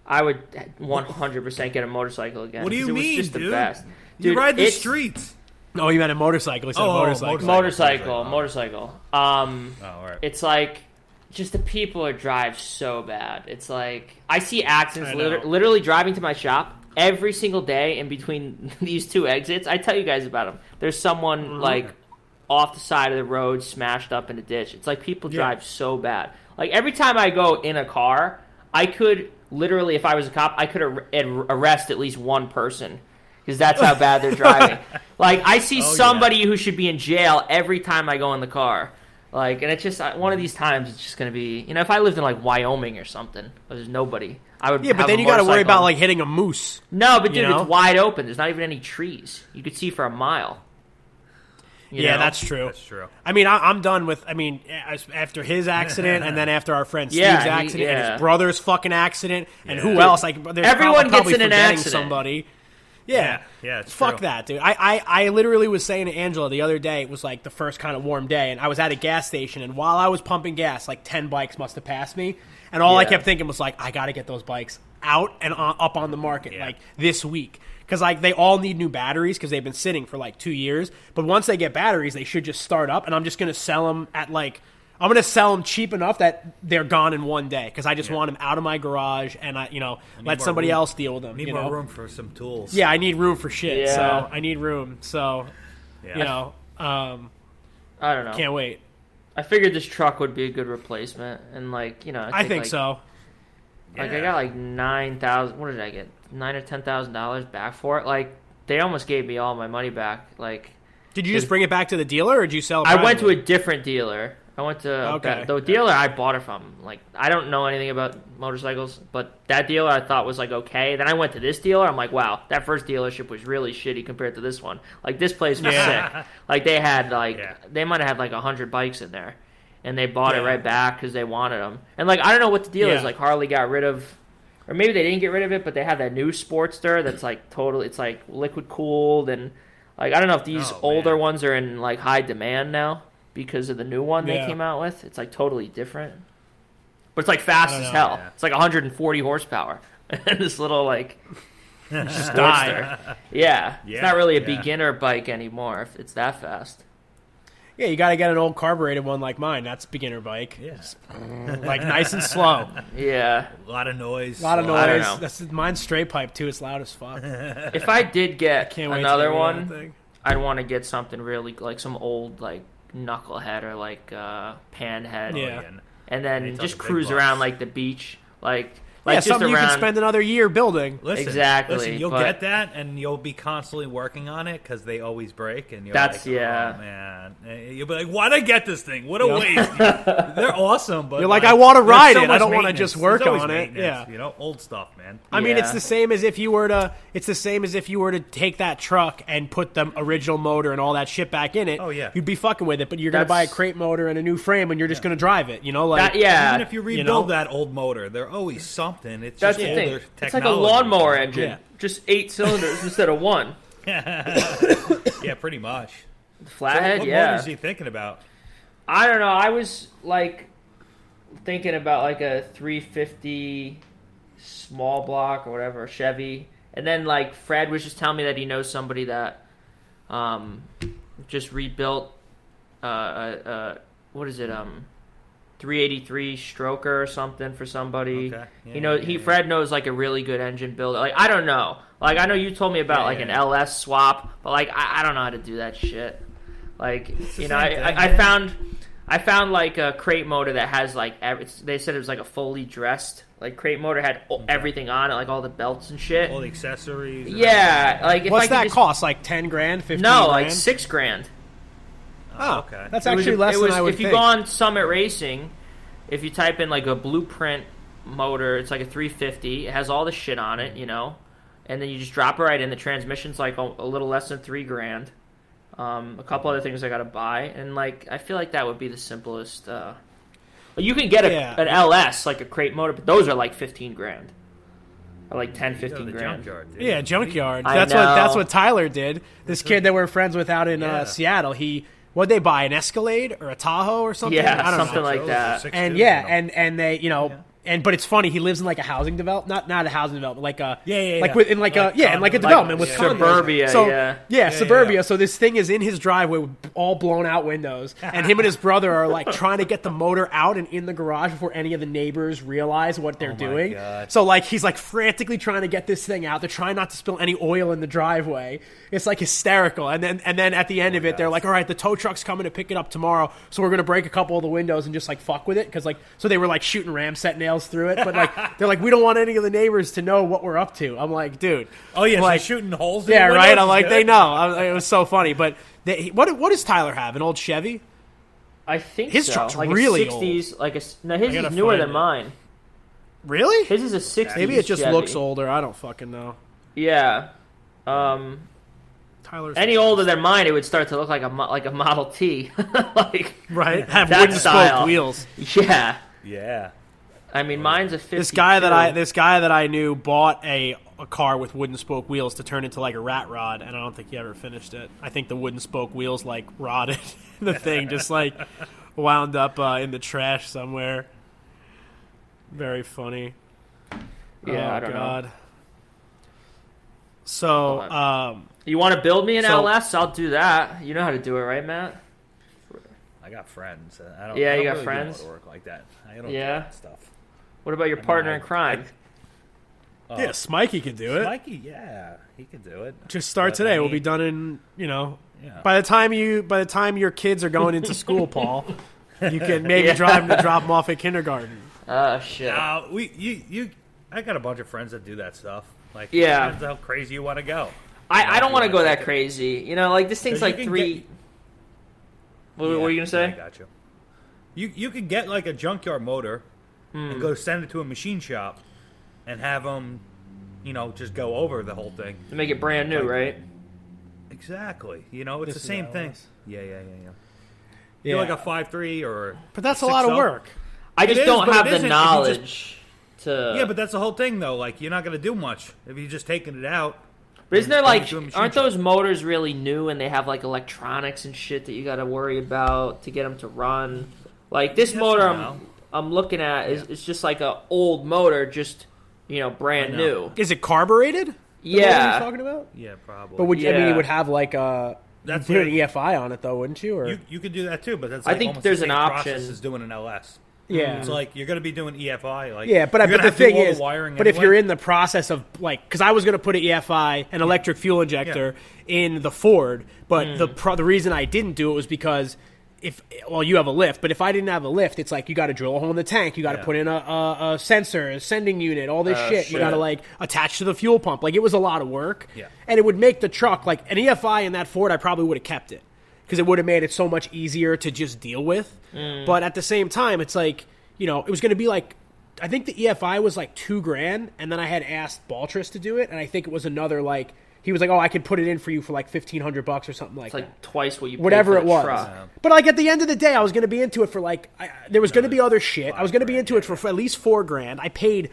I would 100% get a motorcycle again. What do you it was mean, just the dude? You ride the streets. No, you meant a motorcycle. He said Oh, motorcycle. motorcycle. Motorcycle, Motorcycle. motorcycle. Um, Oh, all right. it's like just the people are drive so bad. It's like I see accidents I liter- literally driving to my shop every single day, and between these two exits, I tell you guys about them. There's someone Mm-hmm. like off the side of the road, smashed up in a ditch. It's like people Yeah. drive so bad. Like every time I go in a car, I could literally, if I was a cop, I could ar- ar- arrest at least one person because that's how bad they're driving. Like I see Oh, yeah. somebody who should be in jail every time I go in the car. Like, and it's just uh, one of these times. It's just gonna be, you know, if I lived in like Wyoming or something, where there's nobody, I would. yeah, but have then a you got to worry about like hitting a moose. no, but you dude, know? it's wide open. There's not even any trees. You could see for a mile. You yeah, know? that's true. That's true. I mean, I, I'm done with. I mean, after his accident, and then after our friend Steve's Yeah, he- accident, and his brother's fucking accident, and Yeah. who Dude, else? Like, there's everyone prob- gets probably in an forgetting accident. Somebody. Yeah, Yeah, yeah, Fuck true. that, dude. I, I, I literally was saying to Angela the other day, it was like the first kind of warm day, and I was at a gas station, and while I was pumping gas, like 10 bikes must have passed me. And all I kept thinking was, like, I got to get those bikes out and on, up on the market, Yeah. like, this week. Because, like, they all need new batteries because they've been sitting for, like, two years. But once they get batteries, they should just start up, and I'm just going to sell them at, like, I'm going to sell them cheap enough that they're gone in one day because I just want them out of my garage and I, you know, let somebody room. else deal with them. Need you more know? room for some tools. Yeah, I need room for shit. Yeah. So I need room. So Yeah. you know, um, I don't know. can't wait. I figured this truck would be a good replacement, and like you know, I think like, so. Like Yeah. I got like nine thousand. What did I get? Nine or ten thousand dollars back for it. Like they almost gave me all my money back. Like Did you just bring it back to the dealer, or did you sell? it I went to a different dealer. I went to Okay. the dealer I bought it from. Like I don't know anything about motorcycles, but that dealer I thought was like okay. Then I went to this dealer. I'm like, wow, that first dealership was really shitty compared to this one. Like this place was Yeah. sick. Like they had like Yeah. they might have had like hundred bikes in there, and they bought it right back because they wanted them. And like I don't know what the deal is. Like Harley got rid of. Or maybe they didn't get rid of it, but they have that new Sportster that's like totally, it's like liquid cooled and like I don't know if these Oh, older man. ones are in like high demand now because of the new one they came out with. It's like totally different, but it's like fast as know, hell. yeah. It's like 140 horsepower, and this little like Die. Sportster. Yeah, it's not really a yeah. beginner bike anymore. If it's that fast. Yeah, you got to get an old carbureted one like mine. That's beginner bike. Yeah. Like nice and slow. Yeah, A lot of noise. A lot of I don't noise. know. That's mine's straight pipe too. It's loud as fuck. if I did get Can't wait to another get rid of that one. I'd want to get something really like some old like knucklehead or like uh, panhead. Yeah. and then They just cruise around like the beach. Like Like yeah, just something you can spend another year building. Listen, Exactly, Listen, you'll but- get that, and you'll be constantly working on it because they always break, and you're That's- like, yeah. oh, man. And You'll be like, why'd I get this thing? What a waste. They're awesome, but You're like, I wanna ride so it. I don't wanna just work on it. Yeah. you know, old stuff, man. I mean, it's the same as if you were to. It's the same as if you were to take that truck and put the original motor and all that shit back in it. Oh, yeah. you'd be fucking with it. But you're gonna buy a crate motor and a new frame, and you're just gonna drive it. You know, like That, yeah, Even if you you rebuild know? that old motor, they're always something. It's that's just the older thing. It's like a lawnmower engine, Yeah. just eight cylinders instead of one. Yeah, pretty much. So Flathead, what yeah. motor is he thinking about? I don't know. I was like thinking about like a 350 small block or whatever Chevy, and then like Fred was just telling me that he knows somebody that um just rebuilt uh, uh, uh what is it um 383 stroker or something for somebody. Okay. Yeah, you know, yeah, he yeah. Fred knows like a really good engine builder. Like I don't know. Like I know you told me about Yeah, like yeah, an yeah. LS swap, but like I, I don't know how to do that shit. Like you know, I, thing, I, I found I found like a crate motor that has like ev- it's, they said it was like a fully dressed like crate motor had o- everything on it, like all the belts and shit. All the accessories. Yeah, like if what's I that just, cost? Like ten grand, fifteen? No, grand? like six grand. Oh, okay. That's It was- actually less it than was- I would If you think. go on Summit Racing, if you type in like a blueprint motor, it's like a 350. It has all the shit on it, you know, and then you just drop it right in. The transmission's like a, a little less than three grand. Um, a couple other things I got to buy, and like I feel like that would be the simplest. Uh, you can get a, Yeah. an LS like a crate motor, but those are like 15 grand, or like 10, You go to 15 grand. junkyard. Yeah, junkyard. I That's what that's what Tyler did. This kid that we're friends with out in Yeah. uh, Seattle. He what they buy an Escalade or a Tahoe or something. Yeah, I don't something know. like that. and yeah, and and they you know. And but it's funny. He lives in like a housing develop, not not a housing development, like a Yeah, yeah, like yeah. with, in like, Like a yeah, in like a development Like with yeah. Suburbia, So yeah. yeah, yeah, suburbia. yeah. So this thing is in his driveway with all blown out windows, and him and his brother are like trying to get the motor out and in the garage before any of the neighbors realize what they're Oh doing. God. So like he's like frantically trying to get this thing out. They're trying not to spill any oil in the driveway. It's like hysterical. And then and then at the end of it, they're like, "All right, the tow truck's coming to pick it up tomorrow, so we're gonna break a couple of the windows and just like fuck with it because like so they were like shooting ram set nails through it, but like they're like, we don't want any of the neighbors to know what we're up to. I'm like, dude. Oh yeah, like, so shooting holes. In yeah, the right. I'm like, is they know. I, it was so funny, but they, what what does Tyler have? An old Chevy? I think His so. truck's like really a 60s, like a s- no, his is newer than it. mine. Really? His is a 60s. Maybe it just Chevy. looks older. I don't fucking know. Yeah. Um, Tyler's any older than mine, it would start to look like a like a Model T. like right? Have That wooden style. spoke wheels. yeah. Yeah. I mean, mine's a 50. This guy that I this guy that I knew bought a a car with wooden spoke wheels to turn into like a rat rod, and I don't think he ever finished it. I think the wooden spoke wheels like rotted. the thing just like wound up uh, in the trash somewhere. Very funny. Yeah, oh, I don't know. God. So, um, You want to build me an So- LS? I'll do that. You know how to do it, right, Matt? I got friends. I don't. Yeah, I you don't got really do friends? motor work like that. I don't Yeah. do that stuff. What about your I mean, partner I- in crime? Uh, yeah, Smikey can do it. Mikey, yeah, he can do it. Just start But, today. I we'll be mean, done in you know. Yeah. By the time you by the time your kids are going into school, Paul, you can maybe Yeah. drive them to drop them off at kindergarten. Oh shit. Uh, we, you, you. I got a bunch of friends that do that stuff. Like, Yeah. depends how crazy you want to go. I, I don't want to go that take it. crazy. You know, like this thing's 'Cause you like can three. get- What, what were you gonna Yeah, I say? got you. You you could get like a junkyard motor Hmm. and go send it to a machine shop and have them, you know, just go over the whole thing. To make it brand new, Like- right? Exactly. You know, it's This the same thing. Yeah, yeah, yeah, yeah. Yeah, You're like a five three or. but that's a lot of oh. work. I just is, don't have the isn't if you just- knowledge to. Yeah, but that's the whole thing, though. Like, you're not going to do much if you're just taking it out. But isn't there like to a machine aren't shop. those motors really new and they have like electronics and shit that you got to worry about to get them to run? Like this Yes motor I'm no. I'm looking at is Yeah. it's just like a old motor, just you know, brand I new. Is it carbureted? The motor you're Yeah, talking about. Yeah, probably. But would you, I mean, you would have like a That's you'd put an. EFI on it though, wouldn't you? Or you you could do that too, but that's I think there's the an option. process as doing an LS. yeah, It's like you're going to be doing EFI. Like yeah. But, you're but the have to do thing all the is, wiring but if you're in the process of like, because I was going to put an EFI, an electric fuel injector, in the Ford, but Hmm. the pro- the reason I didn't do it was because if well you have a lift, but if I didn't have a lift, it's like you got to drill a hole in the tank, you got to Yeah. put in a, a, a sensor, a sending unit, all this Oh, shit. You got to like attach to the fuel pump. Like it was a lot of work, Yeah. and it would make the truck like an EFI in that Ford. I probably would have kept it because it would have made it so much easier to just deal with. Mm. But at the same time, it's like you know it was going to be like. I think the EFI was like two grand, and then I had asked Baltris to do it, and I think it was another like he was like, "Oh, I could put it in for you for like fifteen hundred bucks or something like It's that." like twice what you paid whatever for it was. truck. But like at the end of the day, I was going to be into it for like I, there was going to be other shit. I was going to be into it for, for at least four grand. I paid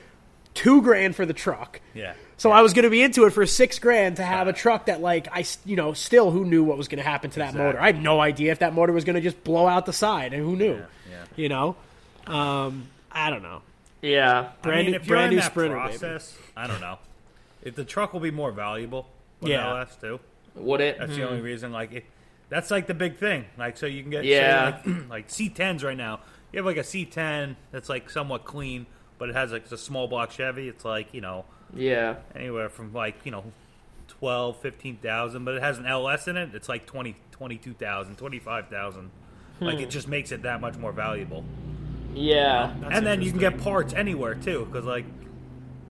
two grand for the truck. Yeah. So I was going to be into it for six grand to have a truck that like I, you know still who knew what was going to happen to that motor. I had no idea if that motor was going to just blow out the side, and who knew? yeah. You know, um, I don't know. Yeah. Brand I mean, new- if you're brand in new that Sprinter, baby. process, I don't know. If the truck will be more valuable with Yeah. LS too. Would it? That's the only reason. Like, it, that's like the big thing. Like, so you can get Yeah. say, like, like C10s right now. You have like a C10 that's like somewhat clean, but it has like a small block Chevy. It's like you know Yeah. anywhere from like you know 12, 15,000, but it has an LS in it. It's like 20, 22,000, 25,000. Like Hmm. it just makes it that much more valuable. Yeah. and then you can get parts anywhere too, because like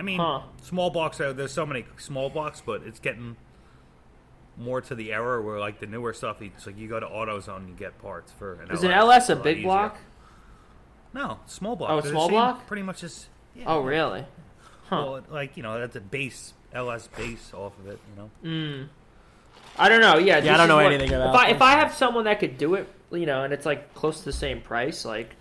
I mean, Huh. small blocks. Uh, there's so many small blocks, but it's getting more to the era where like the newer stuff. It's like you go to AutoZone, and you get parts for an Is LS. an LS a lot big easier. block? No, small block. Oh, They're small same- block? Pretty much as. Yeah, Oh, really? Well, like you know, that's a base LS base off of it. You know. Hmm. I don't know. Yeah, yeah I don't know what- anything about If I if I have someone that could do it, you know, and it's like close to the same price, like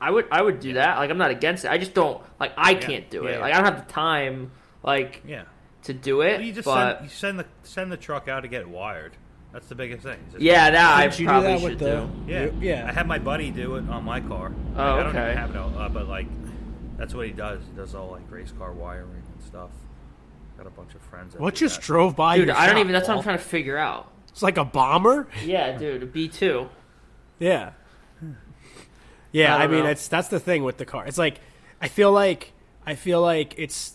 I would I would do that. Like I'm not against it. I just don't like I can't do Yeah, it. yeah. Like I don't have the time like Yeah. to do it. Well, you just but send, you send the send the truck out to get it wired. That's the biggest thing. Just- yeah, that I Didn't you do probably that should with the- do. Yeah, Yeah. I had my buddy do it on my car. Oh, I don't okay. even have it, uh, but like, that's what he does. He does all like race car wiring and stuff. Got a bunch of friends. What just that. drove by? Dude, your I don't even. That's what I'm trying to figure out. It's like a bomber. Yeah, dude, a B two. Yeah. Yeah, I I, mean know. that's that's the thing with the car. It's like I feel like I feel like it's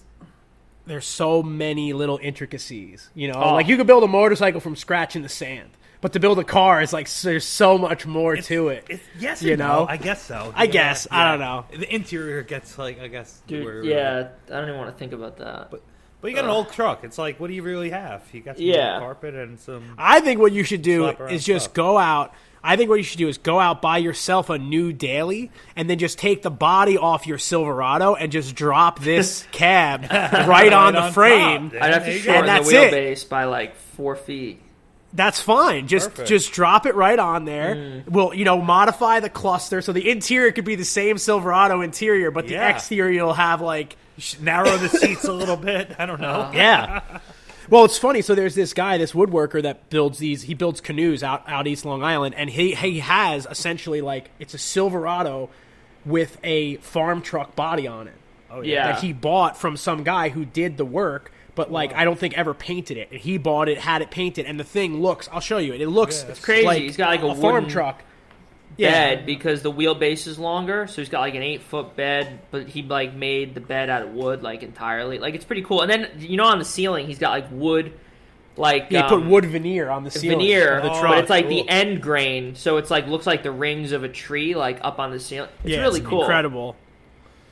there's so many little intricacies. You know, Oh. like you could build a motorcycle from scratch in the sand, but to build a car is like there's so much more to it. It's, yes, You and no. know? I guess so. I guess. I don't know. The interior gets like I guess. Dude, where- yeah, I don't even want to think about that. But but you got an old truck. It's like, what do you really have? You got some Yeah. carpet and some. I think what you should do is just stuff. go out. I think what you should do is go out, buy yourself a new daily, and then just take the body off your Silverado and just drop this cab right on the on frame. top. I'd have to shorten the And that's it. wheelbase by like four feet. That's fine. Just Perfect. just drop it right on there. Mm. We'll you know modify the cluster so the interior could be the same Silverado interior, but the Yeah. exterior will have like narrow the seats a little bit. I don't know. yeah. Well, it's funny. So there's this guy, this woodworker that builds these. He builds canoes out out East Long Island, and he he has essentially like it's a Silverado with a farm truck body on it Oh Yeah. that he bought from some guy who did the work. But like, I don't think ever painted it. And he bought it, had it painted, and the thing looks. I'll show you it. It looks it's crazy. Like He's got, like, a farm wooden truck. Bed because the wheelbase is longer. So he's got like an eight foot bed, but he like made the bed out of wood like entirely. Like it's pretty cool. And then you know on the ceiling he's got like wood, like Yeah, he put um, wood veneer on the ceiling veneer, of the Oh, truck. but it's like cool. the end grain, so it's like looks like the rings of a tree like up on the ceiling. It's yeah, really it's cool. incredible.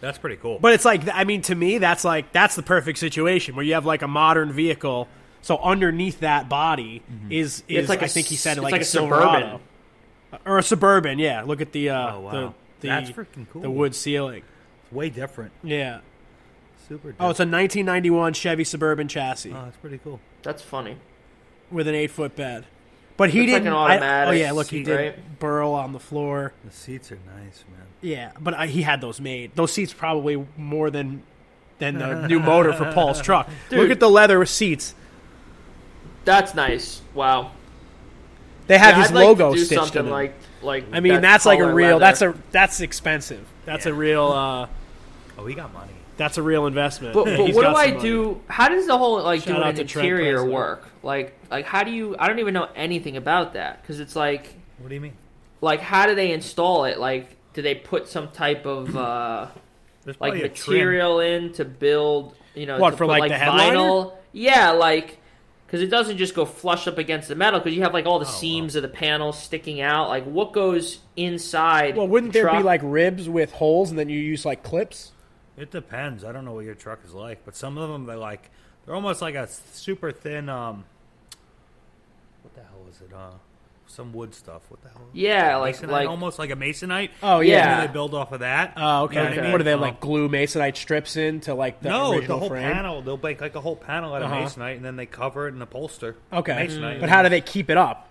That's pretty cool. But it's like, I mean, to me, that's like that's the perfect situation where you have like a modern vehicle. So underneath that body is is It's like I a think he said it's like, like a a Silverado or a suburban. Yeah, look at the uh, Oh, wow. the, the That's freaking cool. the wood ceiling. It's way different. Yeah. Super. Oh, it's a 1991 Chevy Suburban chassis oh, that's pretty cool. That's funny. with an eight foot bed. But he Looks like didn't. an I- oh yeah, look, he did right? burl on the floor. The seats are nice, man. Yeah, but uh, he had those made. Those seats probably more than than the new motor for Paul's truck. Look at the leather seats. That's nice. Wow. They have Yeah, his I'd like logo to do stitched something in them. like like. I mean, that that's like a real. leather. That's a that's expensive. That's a real. uh Oh, he got money. That's a real investment. But, but what do I money. do? How does the whole like Shout doing an interior work? Like like how do you? I don't even know anything about that because it's like What do you mean? like how do they install it? Like do they put some type of uh like probably trim. material in to build? You know, What, to for, put, like, the headliner? vinyl? Yeah, like because it doesn't just go flush up against the metal because you have like Oh, all the seams of the panels sticking out. Like what goes inside? Well, wouldn't the there be like ribs with holes, and then you use like clips? It depends. I don't know what your truck is like, but some of them they're like they're almost like a super thin. Um, what the hell is it? Uh, some wood stuff. What the hell? Yeah, like Masonite? like almost like a masonite. Oh yeah. And then they build off of that. Oh, okay. You know what I mean? What do they like glue masonite strips into like the no, original the whole frame? panel. They'll make like a whole panel out of Uh-huh. masonite, and then they cover it in upholster. Okay, masonite. but how do they keep it up?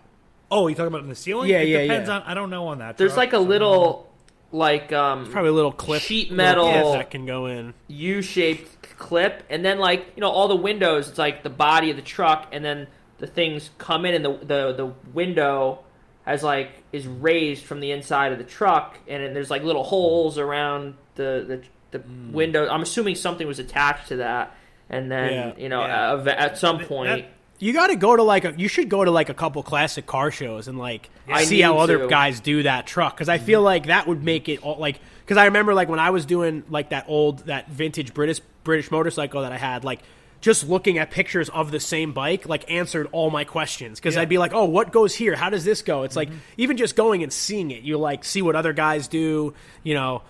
Oh, you talking about in the ceiling? Yeah, it yeah, depends yeah. on. I don't know on that. there's truck. like a Some- little like um Probably a little clip, Sheet metal. that can go in. U-shaped clip, and then like you know all the windows. It's like the body of the truck, and then the things come in, and the the the window has like is raised from the inside of the truck, and then there's like little holes around the the, the Hmm. window. I'm assuming something was attached to that, and then Yeah. you know Yeah. uh, at some That- point. You got to go to like a. You should go to like a couple classic car shows and like I see how need other to. guys do that truck because I feel like that would make it all like because I remember like when I was doing like that old that vintage British British motorcycle that I had like just looking at pictures of the same bike like answered all my questions because Yeah. I'd be like oh what goes here how does this go it's like even just going and seeing it you like see what other guys do you know.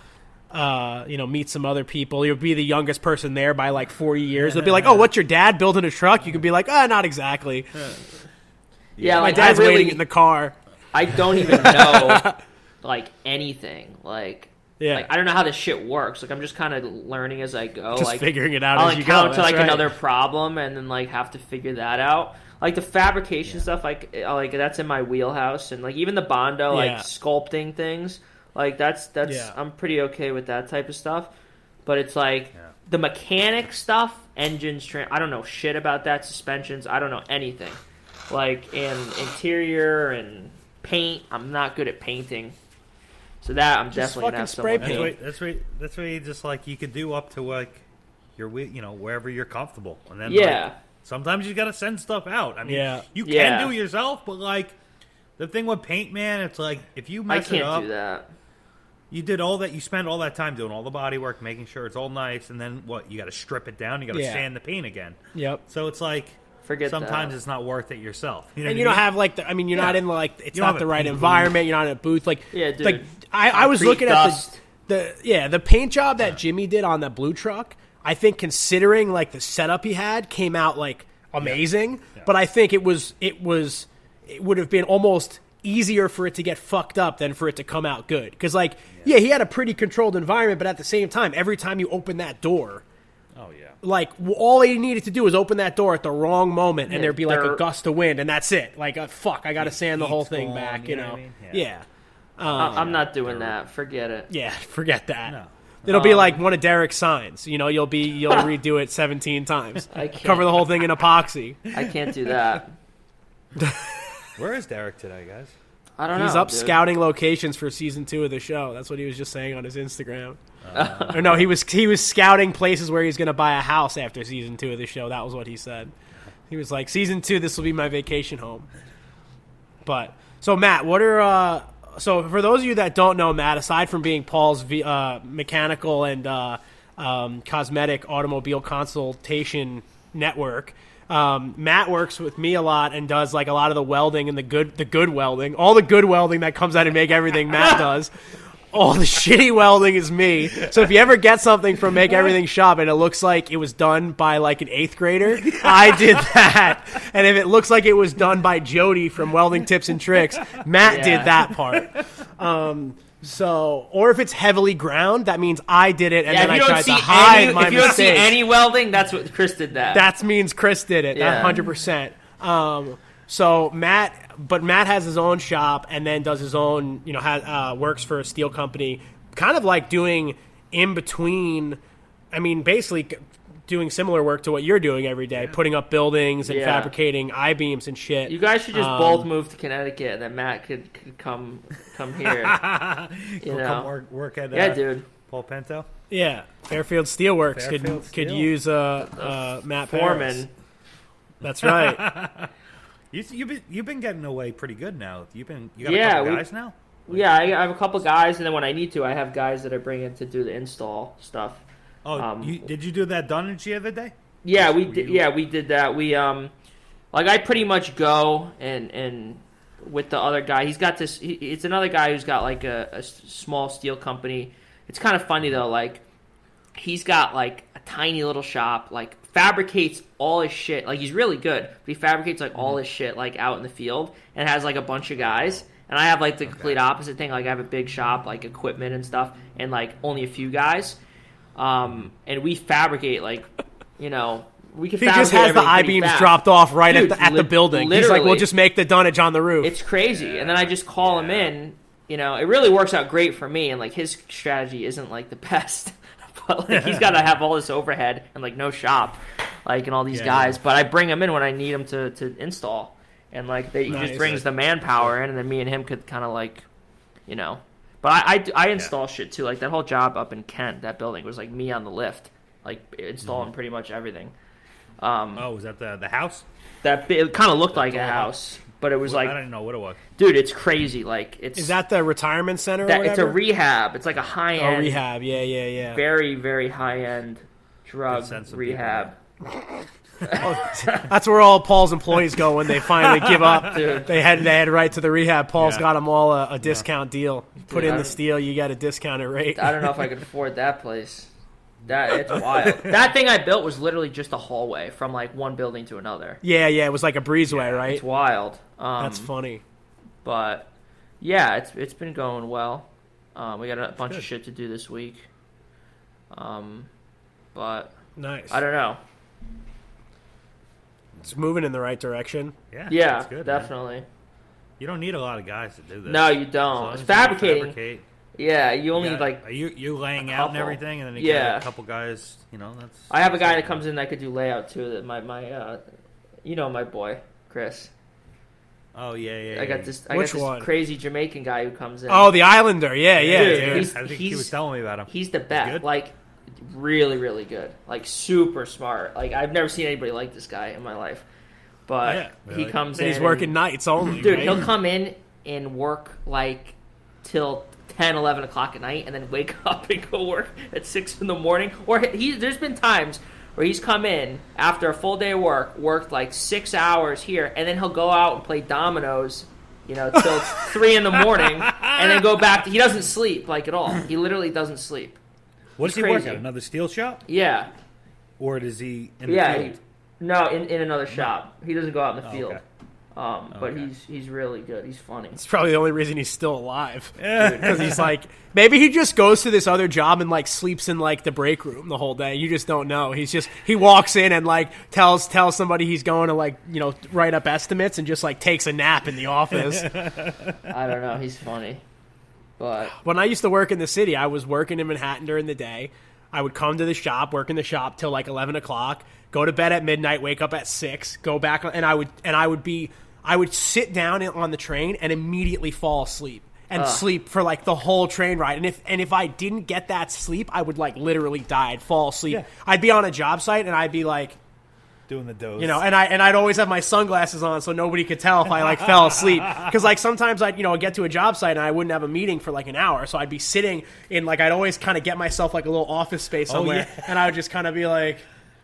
Uh, you know, meet some other people. You'll be the youngest person there by like forty years. They'll be like, "Oh, what's your dad building a truck?" You could be like, "Ah, not exactly." yeah, My like dad's really, waiting in the car. I don't even know like anything. Like, Yeah. like I don't know how this shit works. Like I'm just kind of learning as I go. Just like figuring it out I'll as you go. encounter That's like right. another problem and then like have to figure that out. Like the fabrication stuff, like uh, like that's in my wheelhouse, and like even the bondo, like Yeah. sculpting things, like that's that's Yeah. I'm pretty okay with that type of stuff. But it's like the mechanic stuff, engines, tra- I don't know shit about that. Suspensions, I don't know anything. Like in interior and paint, I'm not good at painting. So that I'm definitely fucking gonna spray someone paint. paint. That's right. That's right. That's right. Just like you could do up to like your, you know, wherever you're comfortable, and then Yeah. like, sometimes you got to send stuff out. I mean, Yeah. you can Yeah. do it yourself, but like the thing with paint, man, it's like if you mess it can't up, do that. you did all that. You spend all that time doing all the body work, making sure it's all nice, and then what? You got to strip it down. You got to Yeah. sand the paint again. Yep. So it's like Forget sometimes that. it's not worth it yourself. You know And you I don't have like the, I mean you're not Yeah. in like it's You don't have the right paint environment. You're not in a booth. Like Yeah, dude. Like I, I was looking dust. at the, the yeah the paint job that Jimmy did on that blue truck. I think considering like the setup he had came out like amazing. But I think it was it was it would have been almost easier for it to get fucked up than for it to come out good. Because like yeah he had a pretty controlled environment, but at the same time every time you open that door yeah. Like all he needed to do was open that door at the wrong moment, and Yeah, there'd be like a gust of wind, and that's it. Like, uh, fuck, I got to sand the whole thing gone, back. you You know know? I mean? Yeah. Yeah. I- I'm not doing that. Forget it. yeah, Forget that. No. It'll be like one of Derek's signs. You know, you'll be you'll redo it 17 times. I can't. Cover the whole thing in epoxy. I can't do that. Where is Derek today, guys? I don't know. He's up dude. scouting locations for season two of the show. That's what he was just saying on his Instagram. Uh. or no, he was he was scouting places where he's going to buy a house after season two of the show. That was what he said. He was like, season two, this will be my vacation home. But so Matt, what are uh, so for those of you that don't know Matt, aside from being Paul's v, uh, mechanical and uh, um, cosmetic automobile consultation network. Um, Matt works with me a lot and does like a lot of the welding and the good the good welding, all the good welding that comes out and make everything Matt does. All the shitty welding is me. So if you ever get something from Make Everything Shop and it looks like it was done by like an eighth grader, I did that. And if it looks like it was done by Jody from Welding Tips and Tricks, Matt Yeah. did that part. Um, so, or if it's heavily ground, that means I did it and Yeah, then I tried to hide any, my if you don't see any welding, that's what Chris did. That. That means Chris did it. Yeah. hundred percent. Um, so Matt, but Matt has his own shop and then does his own. You know, has, uh, works for a steel company, kind of like doing in between I mean, basically doing similar work to what you're doing every day, putting up buildings and Yeah. fabricating I beams and shit. You guys should just Um, both move to Connecticut, and then Matt could, could come come here. you know, come work, work at uh, yeah, dude. Paul Pinto. yeah, Fairfield Steelworks Fairfield could could Steel. use uh, uh, Matt Paris. Foreman. That's right. You, you've been you've been getting away pretty good now. You've been you got Yeah, a couple we- guys now. Yeah, I, I have a couple guys, and then when I need to, I have guys that I bring in to do the install stuff. Oh, Um, you, did you do that Dunnage the other day? Yeah, we Were did. you- Yeah, we did that. We um, like I pretty much go and and with the other guy, he's got this. He, it's another guy who's got like a small steel company. It's kind of funny though. Like he's got like a tiny little shop. Like fabricates all his shit. Like he's really good. But he fabricates like all his shit like out in the field and has like a bunch of guys. And I have like the complete opposite thing. Like I have a big shop, like equipment and stuff, and like only a few guys. Um, and we fabricate like, you know, we can. he just fabricate has the i beams dropped off right Dude, at the at the building. He's like, we'll just make the dunnage on the roof. It's crazy. And then I just call him in. You know, it really works out great for me. And like his strategy isn't like the best, like he's got to have all this overhead and like no shop, like and all these Yeah, guys. yeah. But I bring him in when I need him to to install, and like they, he Nice. just brings the manpower in, and then me and him could kind of like, you know. But I, I, I install shit too. Like that whole job up in Kent, that building was like me on the lift, like installing pretty much everything. Um, Oh, was that the the house? that it kind of looked like a house, but it was I like, I don't know what it was. dude, it's crazy. Like it's Is that the retirement center? that or it's a rehab. It's like a high Oh, end, rehab. Yeah, yeah, yeah. very very high end drug Good sense of rehab. Oh, that's where all Paul's employees go when they finally give up. Dude. They head they head right to the rehab. Paul's Yeah. got them all a, a discount deal. You Put Dude, in the steel, you get a discounted rate. I don't know if I could afford that place. That it's wild. that thing I built was literally just a hallway from like one building to another. yeah, yeah. It was like a breezeway, right? It's wild. Um, That's funny. But yeah, it's it's been going well. Um, we got a bunch of shit to do this week. Um, but Nice. I don't know. It's moving in the right direction. Yeah, Yeah, that's good, man. definitely. You don't need a lot of guys to do this. No, you don't. as you Fabricating. fabricate, Yeah, you only you need got- like are you you laying out and everything, and then you Yeah. got a couple guys. You know, that's. I have a guy that comes in that could do layout too. That my my uh, you know my boy Chris. Oh yeah, yeah. I got yeah. this. I Which got this one? crazy Jamaican guy who comes in. Oh, the Islander. Yeah, yeah, Dude, dude. he's- I think he was telling me about him. he's the best. good? Like really, really good. Like super smart. Like I've never seen anybody like this guy in my life. But Yeah, he comes And in. he's working and- nights only. Dude, right? he'll come in and work like till 10, 11 o'clock at night, and then wake up and go work at six in the morning. Or he, there's been times where he's come in after a full day of work, worked like six hours here, and then he'll go out and play dominoes, you know, till three in the morning, and then go back. To, he doesn't sleep like at all. He literally doesn't sleep. What does he he's work at? Another steel shop, Yeah, or does he in the yeah. field? he- no, in, in another shop. He doesn't go out in the Oh, field. okay. Um, but Okay. he's he's really good. He's funny. It's probably the only reason he's still alive. Because he's like, maybe he just goes to this other job and like sleeps in like the break room the whole day. You just don't know. He's just he walks in and like tells tells somebody he's going to like you know write up estimates and just like takes a nap in the office. I don't know. He's funny. But when I used to work in the city, I was working in Manhattan during the day. I would come to the shop, work in the shop till like eleven o'clock, go to bed at midnight, wake up at six, go back, and I would and I would be I would sit down on the train and immediately fall asleep and sleep for like the whole train ride. And if and if I didn't get that sleep, I would like literally die. I'd fall asleep. Yeah. I'd be on a job site and I'd be like. doing the doze. You know, and I and I'd always have my sunglasses on so nobody could tell if I like fell asleep. Because like sometimes I'd you know get to a job site and I wouldn't have a meeting for like an hour, so I'd be sitting in like I'd always kind of get myself like a little office space oh, somewhere, yeah. and I would just kind of be like,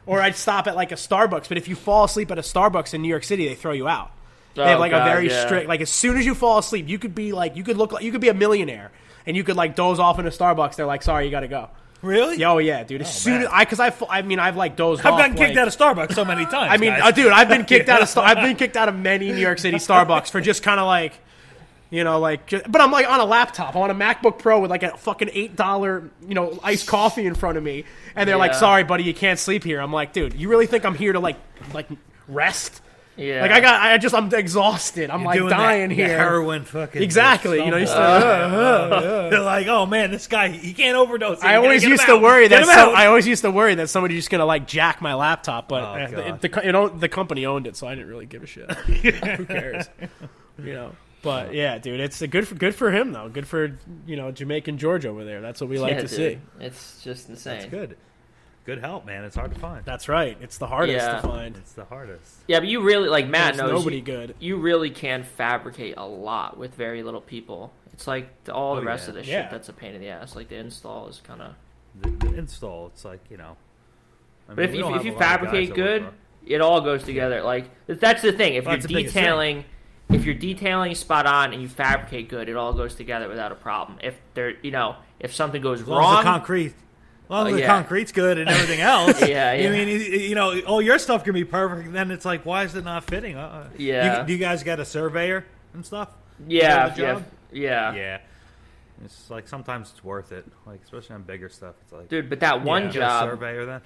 or I'd stop at like a Starbucks. But if you fall asleep at a Starbucks in New York City, they throw you out. They have Oh, like God, a very yeah. strict like as soon as you fall asleep, you could be like you could look like you could be a millionaire and you could like doze off in a Starbucks. They're like, sorry, you got to go. really? Oh yeah, dude. As soon man. as I because I I mean I've like dozed I've off. gotten kicked like- out of Starbucks so many times. I mean, uh, dude, I've been kicked out of Star- I've been kicked out of many New York City Starbucks for just kind of like, you know, like. ju- but I'm like on a laptop, I'm on a MacBook Pro with like a fucking eight dollar, you know, iced coffee in front of me, and they're like, "Sorry, buddy, you can't sleep here." I'm like, dude, you really think I'm here to like, like rest? Yeah. Like I got, I just, I'm exhausted. I'm You're like doing that- dying the here. heroin fucking Exactly. You know, you stumble. start, They're like, oh man, this guy he can't overdose. I always used to out. worry that him some, out. I always used to worry that somebody's just gonna like jack my laptop, but Oh, uh, the, the, you know, the company owned it, so I didn't really give a shit. Who cares? You know. But yeah, dude, it's a good for, good for him though. Good for you know Jamaican George over there. That's what we like Yeah, to dude. see. It's just insane. That's good. Good help, man. It's hard to find. That's right. It's the hardest Yeah. to find. It's the hardest. Yeah, but you really like Matt There's knows. nobody you, good. You really can fabricate a lot with very little people. It's like the, all Oh, the rest yeah. of the Yeah. shit that's a pain in the ass. Like the install is kind of. The, the install, it's like you know. I But mean, if, we if, don't if you a lot of guys fabricate good, it all goes together. Like that's the thing. If Well, you're detailing, if you're detailing spot on and you fabricate good, it all goes together without a problem. If there, you know, if something goes As long as wrong, the concrete, as long as Oh, the yeah. concrete's good and everything else. Yeah, yeah. I mean, you- know, all your stuff can be perfect. Then it's like, why is it not fitting? Uh, Yeah. You, do you guys get a surveyor and stuff? yeah, yeah, yeah, Yeah. It's like sometimes it's worth it, like especially on bigger stuff. It's like dude. But that one Yeah. Job, surveyor then.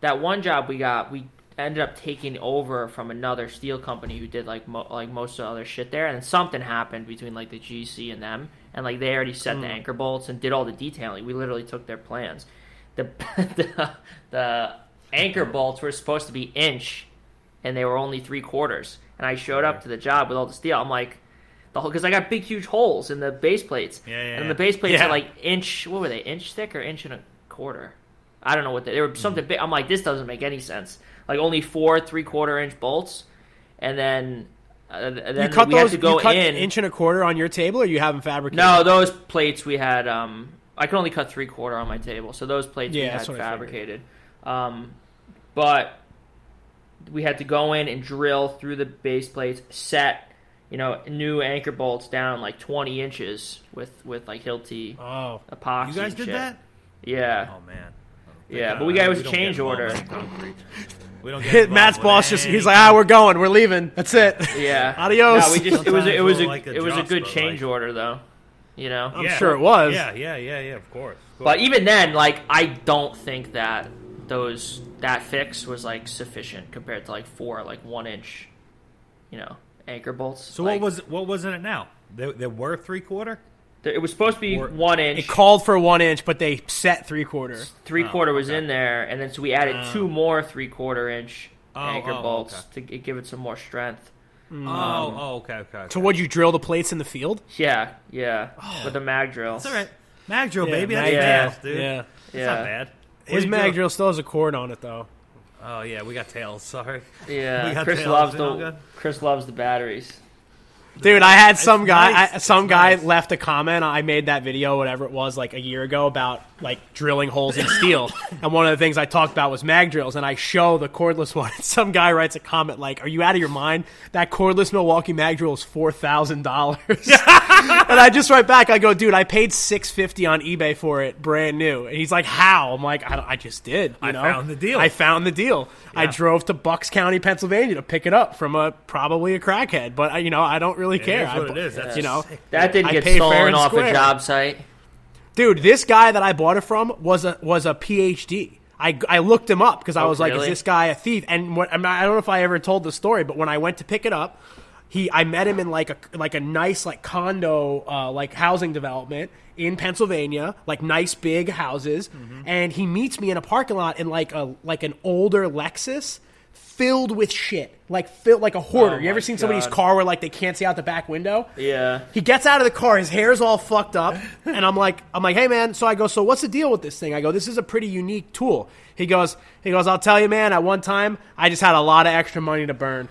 that one job we got, we ended up taking over from another steel company who did like mo- like most of the other shit there, and then something happened between like the GC and them, and like they already set the anchor bolts and did all the detailing. We literally took their plans. The the, the anchor bolts were supposed to be inch, and they were only three quarters. And I showed up to the job with all the steel. I'm like. The whole because I got big, huge holes in the base plates, Yeah, yeah, and the base plates Yeah. are like inch. What were they? Inch thick or inch and a quarter? I don't know what they, they were. Something big. I'm like, this doesn't make any sense. Like only four three quarter inch bolts, and then uh, and then You cut we had to go you cut in. inch and a quarter on your table, or you have them fabricated? no, those plates we had. Um, I could only cut three quarter on my table, so those plates Yeah, we had what I figured. fabricated. Um, but we had to go in and drill through the base plates, set you know new anchor bolts down like 20 inches with with like Hilti Oh, epoxy. You guys did shit. that? Yeah. Oh man. Yeah, but we got it was don't change order. We don't get Hit Matt's boss just—he's like, ah, we're going, we're leaving. That's it. Yeah. Adios. No, we just it was a, it was a, Sometimes we'll, like, it was a good change like- order though, you know. I'm sure it was. Yeah, yeah, yeah, yeah. Of course. of But even then, like I don't think that those that fix was like sufficient compared to like four like one inch, you know, anchor bolts. so Like, what was what was in it now? There, there were three quarter. it was supposed to be Or- one inch. It called for one inch, but they set three quarter. three Oh, quarter was okay. in there, and then so we added oh. two more three quarter inch Oh, anchor oh, bolts to give it some more strength. Mm. oh, um, oh, okay, okay. okay. So would you drill the plates in the field? Yeah, yeah, oh. with the mag drill. That's all right. Mag drill, Yeah, baby. mag That's drill. dude. Yeah. That's Yeah. not bad. His mag do? drill still has a cord on it though. Oh yeah, we got tails. Sorry. Yeah, Chris tails, loves the. Chris loves the batteries. Dude, I had some guy, nice. I, some It's guy nice. left a comment. I made that video, whatever it was, like a year ago about like drilling holes in steel. and one of the things I talked about was mag drills, and I show the cordless one. And some guy writes a comment like, "Are you out of your mind? That cordless Milwaukee mag drill is four thousand dollars." and I just write back, I go, "Dude, I paid six fifty on eBay for it, brand new." And he's like, "How?" I'm like, "I, don't- I just did." You I know? found the deal. I found the deal. I drove to Bucks County, Pennsylvania, to pick it up from a probably a crackhead, but I, you know, I don't really It care. is what I it bu- is. That's you know, sick. That didn't I get stolen and off a job site. Dude, this guy that I bought it from was a was a PhD. I, I looked him up because I Oh, was like, really? is this guy a thief? And what, I don't know if I ever told the story, but when I went to pick it up, he I met him in like a like a nice like condo uh, like housing development in Pennsylvania, like nice big houses, Mm-hmm. and he meets me in a parking lot in like a like an older Lexus filled with shit, like filled like a hoarder. Oh you ever seen somebody's car where like they can't see out the back window? Yeah. He gets out of the car, his hair's all fucked up, and I'm like, I'm like, hey man. So I go, so what's the deal with this thing? I go, this is a pretty unique tool. He goes, he goes, I'll tell you, man. At one time, I just had a lot of extra money to burn,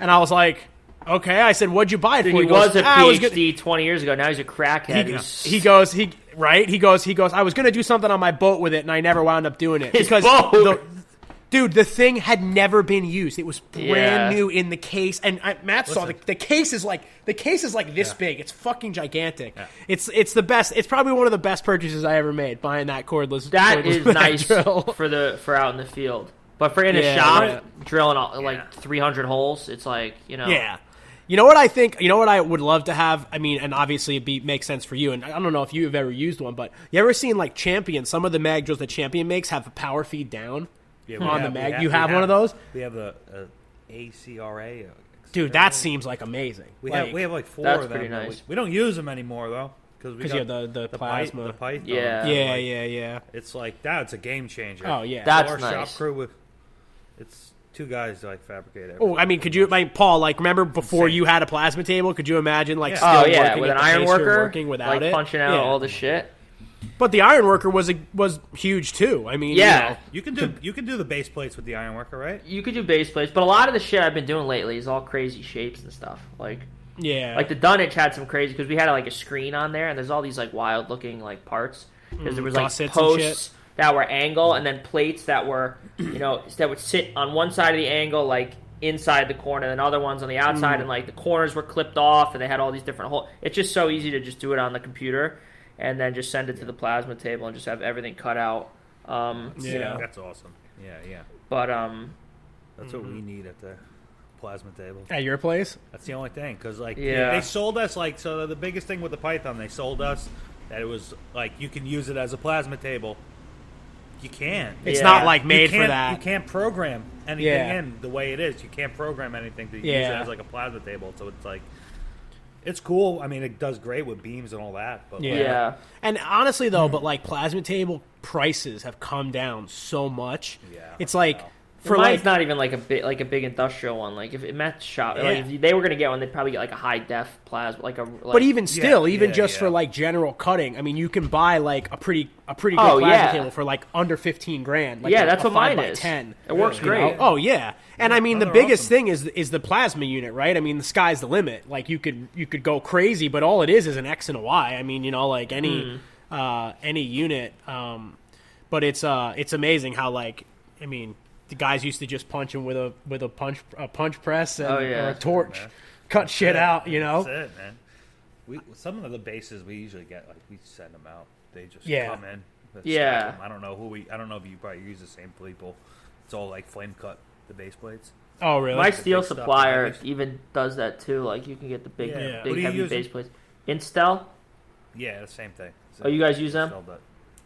and I was like, okay. I said, what'd you buy it for? He He goes, was a "Ah, I was PhD 20 years ago. Now he's a crackhead. He, he goes, he right. He goes, he goes. I was gonna do something on my boat with it, and I never wound up doing it His because boat? The- dude, the thing had never been used. It was brand Yeah. new in the case, and I, Matt saw the, the case is like the case is like this big. It's fucking gigantic. It's it's the best. It's probably one of the best purchases I ever made buying that cordless. that cordless is nice drill. for the for out in the field. But for in a Yeah, shop yeah. drilling all, like 300 holes, it's like you know. Yeah. You know what I think? You know what I would love to have? I mean, and obviously it be makes sense for you. And I don't know if you've ever used one, but you ever seen like Champion? Some of the mag drills that Champion makes have a power feed down Yeah, on have- the mag. have- you we have one of those? We have the uh, ACRA. Dude, that seems like amazing. We Like, have we have like four That's of them. pretty nice. We, we don't use them anymore though because we 'Cause got you have the- the pi- plasma. the python. Yeah. yeah, Like, yeah, yeah. It's like that's a game changer. Oh yeah. That's Our shop crew with it's two guys that like fabricate it. Oh, I mean, could you, like, Paul? Like, remember before you had a plasma table? Could you imagine, like, Yeah. still Oh yeah, working with an the iron worker, working without like it? punching out Yeah. all the shit. But the iron worker was a, was huge too. I mean, Yeah. you know, You can do you can do the base plates with the iron worker, right? You could do base plates, but a lot of the shit I've been doing lately is all crazy shapes and stuff. Like yeah, like the dunnage had some crazy because we had like a screen on there, and there's all these like wild looking like parts because there mm, was like gussets posts that were angle, and then plates that were you know that would sit on one side of the angle like inside the corner, and other ones on the outside, mm. and like the corners were clipped off, and they had all these different holes. It's just so easy to just do it on the computer, and then just send it to the plasma table and just have everything cut out. Um, you Yeah. know, That's awesome. Yeah, yeah. but um, That's what we Mm-hmm. need at the plasma table. at your place. That's the only thing because like Yeah. they sold us like so the biggest thing with the Python they sold us that it was like you can use it as a plasma table. You can. It's Yeah. not like You made for can't- that. You can't program anything Yeah. in the way it is. You can't program anything to use it as like a plasma table. So it's like it's cool. I mean, it does great with beams and all that. But Yeah. like, yeah. And honestly, though, but like plasma table prices have come down so much. Yeah, it's like wow. for Mine's like not even like a big like a big industrial one. Like if it met shop, Yeah. like if they were gonna get one, they'd probably get like a high def plasma, like a. Like, But even still, Yeah, even yeah, just yeah. for like general cutting, I mean, you can buy like a pretty a pretty good Oh, plasma yeah. table for like under fifteen grand. Like Yeah, a- that's a what five mine by is. Ten. It works you know? great. Oh yeah, and I mean the biggest awesome. thing is is the plasma unit, right? I mean the sky's the limit. Like you could you could go crazy, but all it is is an X and a Y. I mean, you know, like any Hmm. uh, any unit. Um, but it's uh it's amazing how like I mean the guys used to just punch him with a with a punch a punch press and, Oh, yeah. or a torch, cut shit out. You know. That's it, man. We some of the bases we usually get like we send them out. They just Yeah. come in. Yeah. I don't know who we. I don't know if you probably use the same people. It's all like flame cut the base plates. Oh really? my the steel supplier even does that too. Like you can get the big, Yeah. Yeah. Big heavy use? base plates. Instel. Yeah, the same thing. Oh, you guys use them? Still, but-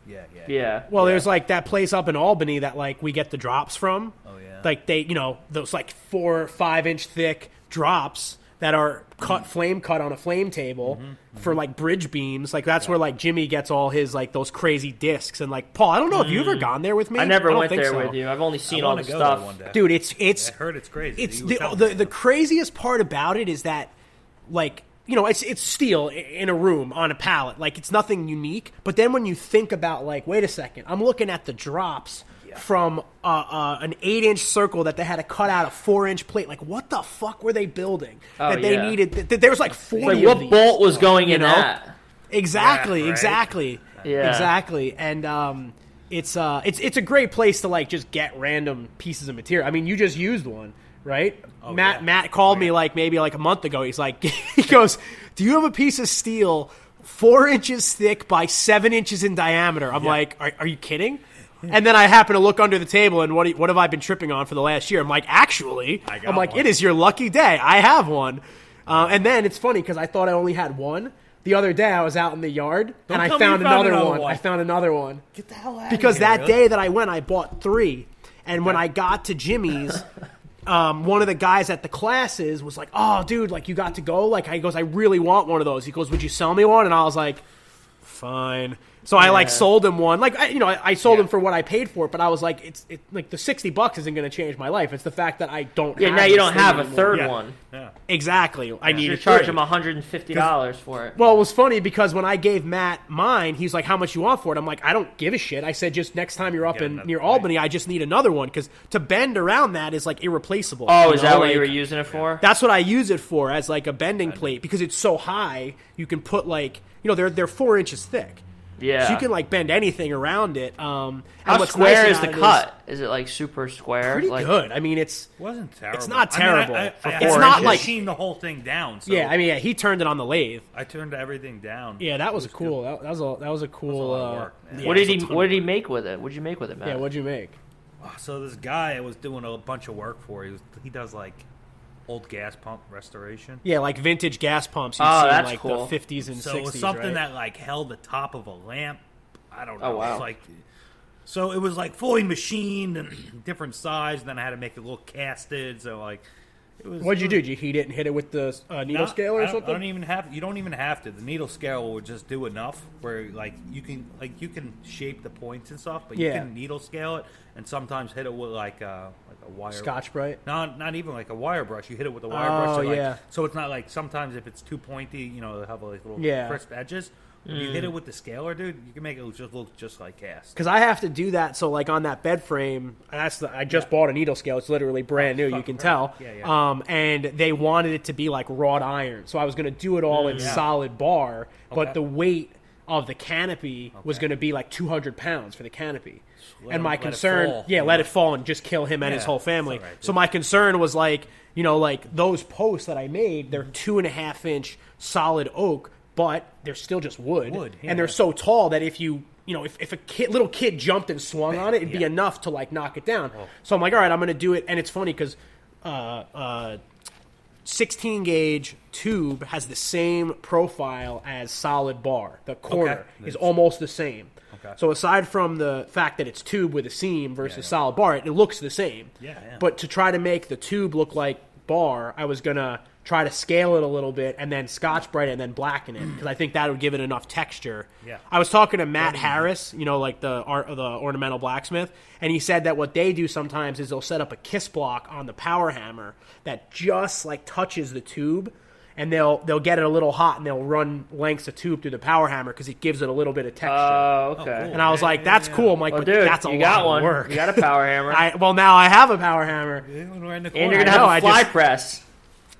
Yeah, yeah. Yeah. Well, yeah. there's like that place up in Albany that like we get the drops from. Oh yeah. Like they, you know, those like four, five inch thick drops that are cut Mm-hmm. flame cut on a flame table for like bridge beams. Like that's where like Jimmy gets all his like those crazy discs and like Paul. I don't know if you ever gone there with me. Mm. I never don't went there so. with you. I've only seen all the stuff. one day. dude. It's it's I heard it's crazy. it's You were the the, the craziest part about it is that like you know it's it's steel in a room on a pallet like it's nothing unique but then when you think about like wait a second i'm looking at the drops from uh, uh, an eight inch circle that they had to cut out a four inch plate like what the fuck were they building Oh, that they yeah. needed th- th- there was like 40 Like of what these. bolt was going you in know? that? Exactly, Yeah, right. exactly. Yeah. Exactly. And um it's uh it's it's a great place to like just get random pieces of material. I mean, you just used one, right? Matt yeah. Matt called me like maybe like a month ago. He's like he goes, "Do you have a piece of steel 4 inches thick by 7 inches in diameter?" I'm like, "Are are you kidding?" And then I happen to look under the table, and what what have I been tripping on for the last year? I'm like, actually, I I'm like, one. it is your lucky day. I have one. Uh, and then it's funny because I thought I only had one. The other day I was out in the yard Don't and I found, found another, another one. one. I found another one Get the hell out because here, that really? day that I went, I bought three. And when I got to Jimmy's, um, one of the guys at the classes was like, "Oh, dude, like you got to go." Like, he goes, "I really want one of those." He goes, "Would you sell me one?" And I was like, "Fine." So I like sold him one. Like, I, you know, I, I sold Yeah. him for what I paid for it, but I was like, "It's it, like the sixty bucks isn't going to change my life. It's the fact that I don't." Yeah, have now you don't thing have a third Yeah. one. Yeah. Exactly. I need to charge him hundred and fifty dollars for it. Well, it was funny because when I gave Matt mine, he's like, "How much you want for it?" I'm like, "I don't give a shit." I said, "Just next time you're up Get in near right. Albany, I just need another one because to bend around that is like irreplaceable." Oh, you is know, that what you were using it for? That's what I use it for as like a bending plate because it's so high. You can put like you know they're they're four inches thick, yeah. so you can like bend anything around it. Um, How what's square nice is the cut? Is it like super square? Pretty like, good. I mean, it's wasn't terrible. It's not I mean, I- terrible I, for I, four I inches. had like- machined the whole thing down. So yeah. I mean, yeah, he turned it on the lathe. I turned everything down. Yeah, that was, It a cool. That, that was a that was a cool. lot of uh, work, man. yeah, What did he What did he make with it? What'd you make with it, man? Yeah, what'd you make? So this guy I was doing a bunch of work for. He was he does like old gas pump restoration. Yeah, like vintage gas pumps. You'd Oh, see in, that's like cool. the 50s and So 60s. it was something right? that like held the top of a lamp. I don't know. Oh, wow. It's like So it was like fully machined and different size. And then I had to make it a little casted. So like, it was. What'd you do? Did you heat it and hit it with the uh, needle Not- scale or I something? I don't even have. You don't even have to. The needle scale will just do enough where like you can like you can shape the points and stuff, but you can needle scale it and sometimes hit it with like uh like a wire Scotch Brite? Not not even like a wire brush. You hit it with a wire Oh, brush. So, like, yeah. So it's not like sometimes if it's too pointy, you know, they have like little Yeah. crisp edges. When you Mm. hit it with the scaler, dude, you can make it just look just like cast. Because I have to do that. So like on that bed frame, that's the, I just bought a needle scale. It's literally brand new. You can fucking tell. Yeah, yeah. Um, and they wanted it to be like wrought iron, so I was going to do it all in Yeah. solid bar. But the weight of the canopy was going to be like 200 pounds for the canopy. Let and my concern, fall. yeah, let it fall and just kill him and his whole family. all right, so dude. my concern was like, you know, like those posts that I made, they're two and a half inch solid oak, but they're still just wood, Wood, yeah, and they're so tall that if you you know if, if a kid, little kid jumped and swung on it it'd be Yeah. enough to like knock it down Oh. so i'm like all right i'm gonna do it and it's funny because uh, uh, 16 gauge tube has the same profile as solid bar the corner is almost the same Okay. so aside from the fact that it's tube with a seam versus Yeah, yeah. solid bar it, it looks the same Yeah, yeah. but to try to make the tube look like bar i was gonna try to scale it a little bit and then scotch bright it and then blacken it because i think that would give it enough texture Yeah. i was talking to matt harris you know like the art the ornamental blacksmith and he said that what they do sometimes is they'll set up a kiss block on the power hammer that just like touches the tube and they'll they'll get it a little hot and they'll run lengths of tube through the power hammer because it gives it a little bit of texture oh, oh, okay. cool. and I was like, "That's cool." I'm like, Well, "But dude, that's a you lot got of one. work." You got a power hammer. I, well, now I have a power hammer. Yeah, right and you're corner. gonna I know, have a I fly just- press.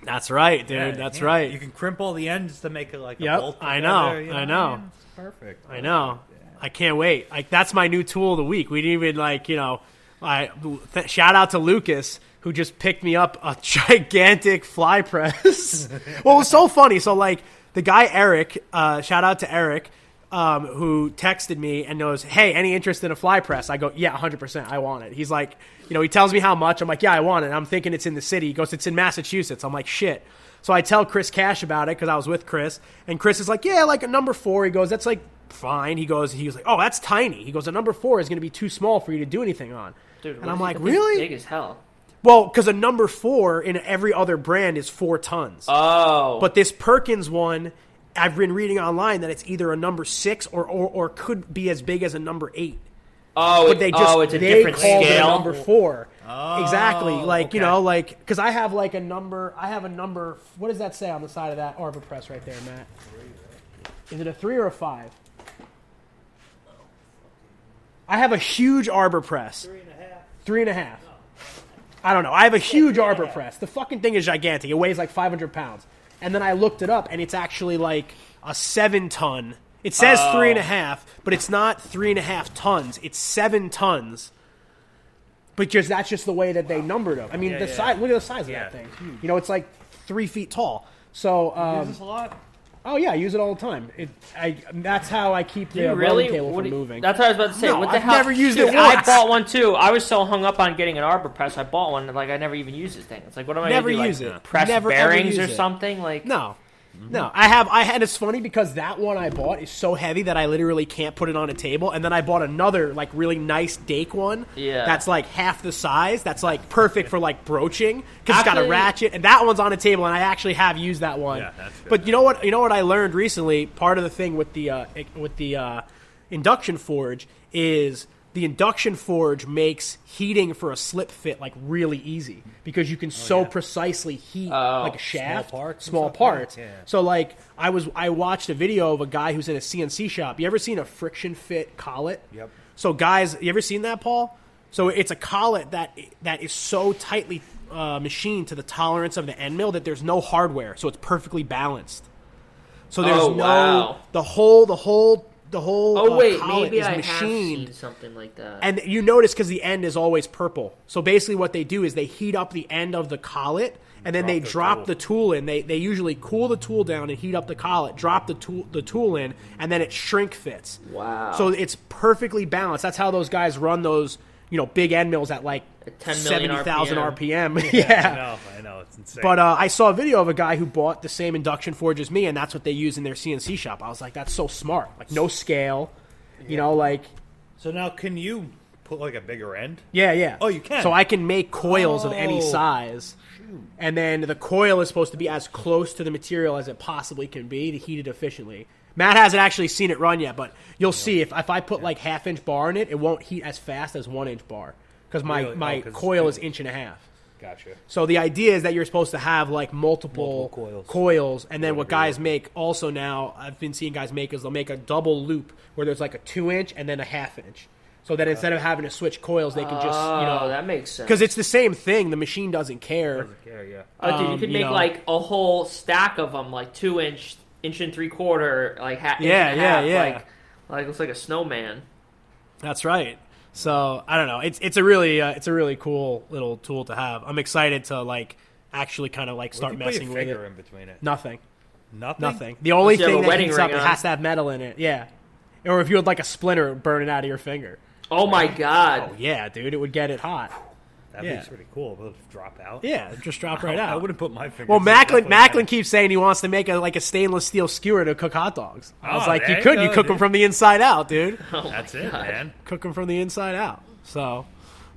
That's right, dude. Yeah, that's yeah. right. You can crimp all the ends to make it like a bolt. I know, you I know. man, it's perfect. I know. I can't wait. Like that's my new tool of the week. We didn't even like you know. I th- shout out to Lucas who just picked me up a gigantic fly press. well, it was so funny. So like the guy Eric, uh, shout out to Eric. Um, who texted me and knows, "Hey, any interest in a fly press?" I go, "Yeah, 100. percent I want it." He's like, you know, he tells me how much. I'm like, "Yeah, I want it." I'm thinking it's in the city. He goes, "It's in Massachusetts." I'm like, "Shit." So I tell Chris Cash about it because I was with Chris, and Chris is like, "Yeah, like a number four. He goes, "That's like fine." He goes, "He was like, oh, that's tiny." He goes, "A number four is going to be too small for you to do anything on." Dude, and I'm like, "Really?" Big as hell. Well, because a number four in every other brand is four tons. Oh, But this Perkins one, I've been reading online that it's either a number six or, or, or could be as big as a number eight. oh, But they just oh, it's a they different called it a scale. number four. Oh, exactly, like you know, like because I have like a number. I have a number. What does that say on the side of that Arbor Press right there, Matt? Is it a three or a five? I have a huge Arbor Press. Three and a half. Three and a half. I don't know. I have a huge Arbor Press. The fucking thing is gigantic. It weighs like 500 pounds. And then I looked it up, and it's actually like a seven ton. It says three and a half, but it's not three and a half tons. It's seven tons. But just that's just the way that they numbered them. I mean, Yeah, the yeah. size. Look at the size of Yeah, that thing. You know, it's like three feet tall. So, um, this a lot. Oh yeah, I use it all the time. It, I, that's how I keep the you rolling really? table What from you- moving. That's what I was about to say. No, what the I've hell? never used Dude, it I bought one too. I was so hung up on getting an arbor press. I bought one, and like I never even used this thing. It's like, what am I Never gonna do? use like, it. Press Never, ever bearings use or it. something? Like, No. No, I have. I had. It's funny because that one I bought is so heavy that I literally can't put it on a table. And then I bought another like really nice Dake one. Yeah. That's like half the size. That's like perfect for like broaching because it's got a ratchet. And that one's on a table, and I actually have used that one. Yeah, that's good. But you know what? You know what I learned recently. Part of the thing with the uh, with the uh, induction forge is the induction forge makes heating for a slip fit like really easy because you can so yeah. precisely heat Oh. like a shaft, parts small parts. Yeah. So like I was I watched a video of a guy who's in a CNC shop. You ever seen a friction fit collet? Yep. So guys, you ever seen that, Paul? So it's a collet that that is so tightly uh, machined to the tolerance of the end mill that there's no hardware, so it's perfectly balanced. So there's Oh, no wow. the whole the whole the whole oh uh, wait, collet maybe is I have machined seen something like that. and you notice because the end is always purple. So basically, what they do is they heat up the end of the collet, and then they the drop tool. the tool in. They they usually cool the tool down and heat up the collet, drop the tool the tool in, and then it shrink fits. Wow. So it's perfectly balanced. That's how those guys run those you know big end mills at like At 10 million seventy thousand RPM. RPM. yeah. I know, it's insane. But uh, I saw a video of a guy who bought the same induction forge as me, and that's what they use in their CNC shop. I was like, that's so smart. Like no scale, you know, like so now, can you put like a bigger end? Yeah, yeah. Oh, you can? So I can make coils of any Oh. size. And then the coil is supposed to be as close to the material as it possibly can be to heat it efficiently. Matt hasn't actually seen it run yet, but you'll see if, if I put like half inch bar in it, it won't heat as fast as one inch bar because my, Really? my Oh, coil is inch and a half. Gotcha. So the idea is that you're supposed to have like multiple, Multiple coils. coils, and then what Whatever you guys make also now I've been seeing guys make is they'll make a double loop where there's like a two inch and then a half inch, so that instead of having to switch coils, they can just oh, you know that makes sense. because it's the same thing. The machine doesn't care. Doesn't care, yeah. Oh, dude, you um, could you make know- like a whole stack of them, like two inch, inch and three quarter, like ha- inch Yeah, and yeah, half, yeah. like like looks like a snowman. That's right. So I don't know. It's it's a really uh, it's a really cool little tool to have. I'm excited to like actually kind of like What start you put messing your with it. in between it. Nothing. Nothing. Nothing. The only Unless you have thing a that wedding heats up ring it on. has to have metal in it. Yeah. Or if you had like a splinter burning out of your finger. Oh my god! Oh yeah, dude, it would get it hot. That'd Yeah. be pretty cool. It'll just drop out. Yeah, just drop right I, out. I wouldn't put my finger. well, Macklin Macklin keeps saying he wants to make a like a stainless steel skewer to cook hot dogs. I was Oh, like, you there you could. go, You cook them from the inside out, dude. Oh That's it, God. man. cook them from the inside out. So,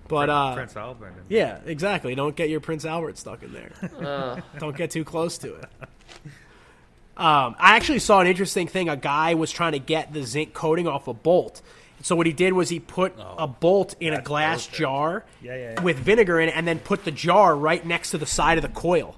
but uh, Prince Albert. yeah, exactly. Don't get your Prince Albert stuck in there. Uh, Don't get too close to it. Um, I actually saw an interesting thing. A guy was trying to get the zinc coating off a bolt. So what he did was he put a oh, bolt in a glass perfect. jar Yeah, yeah, yeah. with vinegar in it, and then put the jar right next to the side of the coil.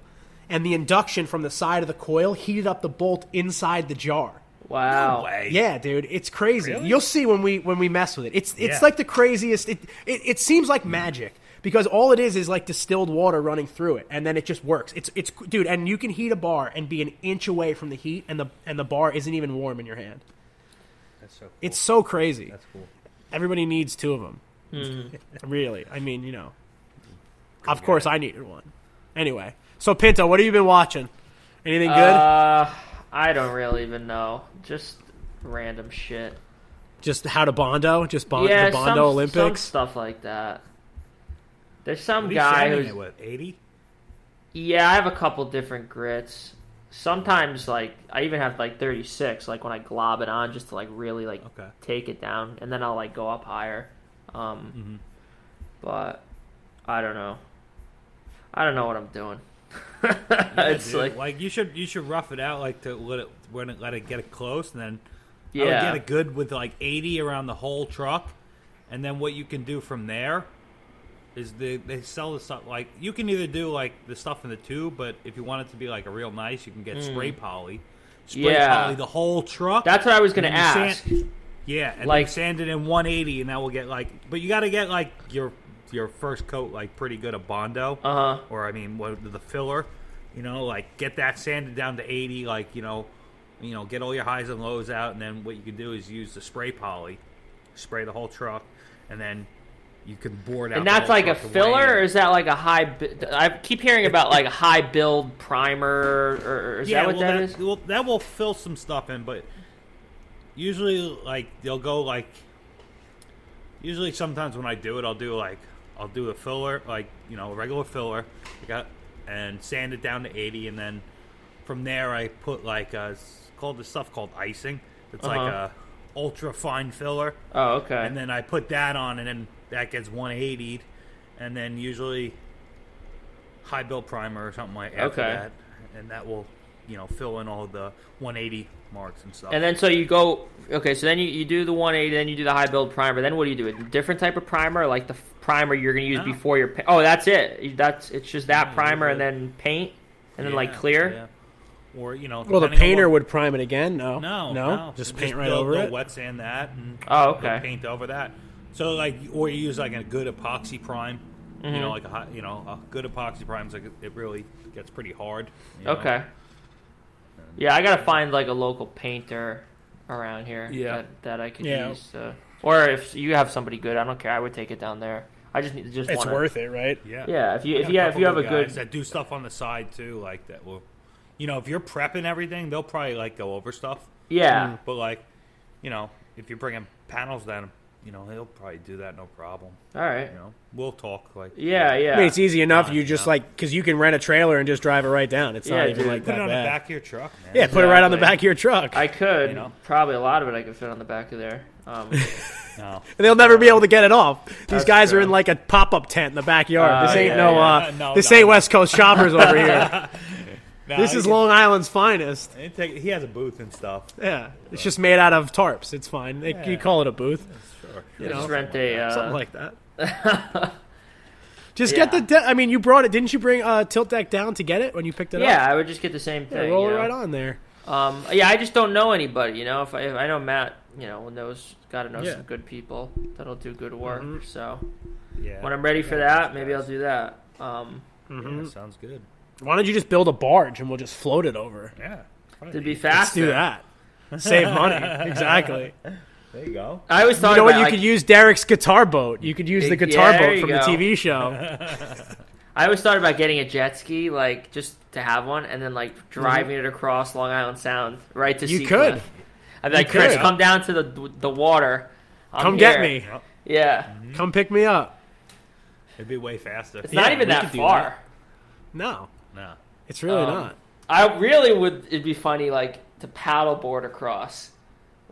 And the induction from the side of the coil heated up the bolt inside the jar. wow. Way. Yeah, dude, it's crazy. Really? You'll see when we when we mess with it. It's it's Yeah. like the craziest. It, it it seems like magic because all it is is like distilled water running through it, and then it just works. It's it's dude, and you can heat a bar and be an inch away from the heat, and the and the bar isn't even warm in your hand. That's so cool. It's so crazy. That's cool. Everybody needs two of them. really, I mean, you know. Of course, I needed one. Anyway, so Pinto, what have you been watching? Anything good? Uh, I don't really even know. Just random shit. just how to bondo? Just bon- yeah, the bondo some, Olympics? some stuff like that. There's some What are you guy who's it with? 80? Yeah, I have a couple different grits. Sometimes, like, I even have like 36, like when I glob it on, just to like really like Okay. take it down, and then I'll like go up higher. Um, Mm-hmm. but I don't know. I don't know what I'm doing. Yeah, it's dude. like, you should you should rough it out like to let it when it let it get it close and then I would yeah, get it good with like 80 around the whole truck and then what you can do from there is they they sell the stuff like you can either do like the stuff in the tube but if you want it to be like a real nice you can get spray poly spray. Yeah. poly the whole truck that's what I was gonna and then you ask. sand- yeah and Like- sand it in 180 and that will get like but you got to get like your your first coat like pretty good of bondo Uh huh. or I mean, what the filler, you know, like get that sanded down to eighty, like you know, you know, get all your highs and lows out, and then what you can do is use the spray poly, spray the whole truck, and then you can board out. And that's like a filler, weigh or is that like a high? I keep hearing about like a high build primer, or, or is yeah, that what well, that that is? Well, that will fill some stuff in, but usually, like they'll go like. Usually, sometimes when I do it, I'll do like I'll do a filler, like you know, a regular filler, got and sand it down to eighty, and then from there I put like a, it's called the stuff called icing. It's like Uh-huh. a ultra fine filler, Oh, okay. and then I put that on, and then that gets 180'd, and then usually high build primer or something like after Okay. that, and that will, you know, fill in all the 180 marks and stuff. And then so you go okay, so then you, you do the 180, then you do the high build primer. Then what do you do? A different type of primer, like the primer you're going to use No. before your. Pa- oh, that's it. That's it's just that Yeah, primer and then paint and then Yeah, like clear. yeah. Or you know, Well, the painter what- would prime it again. No, no, no, no, just paint right they'll- over it. Wet sand that. And Oh, okay. Paint over that. So like, or you use like a good epoxy prime. You Mm-hmm. know, like a hot, you know, a good epoxy prime is like it really gets pretty hard. you know? Okay. Yeah, I gotta find like a local painter around here Yeah. that, that I could Yeah. use. To, or if you have somebody good, I don't care. I would take it down there. I just need just It's wanna, worth it, right? Yeah. Yeah, if you if you have, if you have a guys good that do stuff on the side too, like that will, you know, if you're prepping everything, they'll probably like go over stuff. yeah. But like, you know, if you're bringing panels down, you know, he'll probably do that no problem. All right. You know, we'll talk like Yeah, yeah. I mean, it's easy enough. Fine, You just yeah. like because you can rent a trailer and just drive it right down. It's Yeah, not even dude. like Put that it on bad. the back of your truck, man. Yeah, put it right on the back of your truck. I could You know? probably a lot of it I could fit on the back of there. Um, No. And they'll never be able to get it off. These That's guys are in like a pop up tent in the backyard. this Oh, ain't yeah, no, yeah. uh, No, this no. ain't West Coast shoppers over here. No, this is can- Long Island's finest. he take- He has a booth and stuff. Yeah, it's just made out of tarps. It's fine. They, You call it a booth, Sure. you just rent a. Uh, something like that. just get the. De- I mean, you brought it. Didn't you bring uh, tilt deck down to get it when you picked it yeah, up? Yeah, I would just get the same Yeah, thing. roll you it know? right on there. Um, yeah, I just don't know anybody. You know, if I, if I know Matt, you know, knows got to know Yeah. some good people that'll do good work. Mhm. So Yeah. when I'm ready for that, maybe I'll do that. Um, Mm-hmm. Sounds good. Why don't you just build a barge and we'll just float it over? Yeah. to be Let's do that. Save money. exactly. There you go. I always thought You know what? You like, could use Derek's guitar boat. You could use the guitar there boat from go. the TV show. I always thought about getting a jet ski, like just to have one, and then like driving it across Long Island Sound right to You Sea Cliff. could. I'd be like, You Chris, could. come down to the the water. I'm Come get me. Yeah, Come pick me up. It'd be way faster. it's Yeah, not even that far. that. No, No. it's really Um, not. I really would. It'd be funny, like to paddleboard across.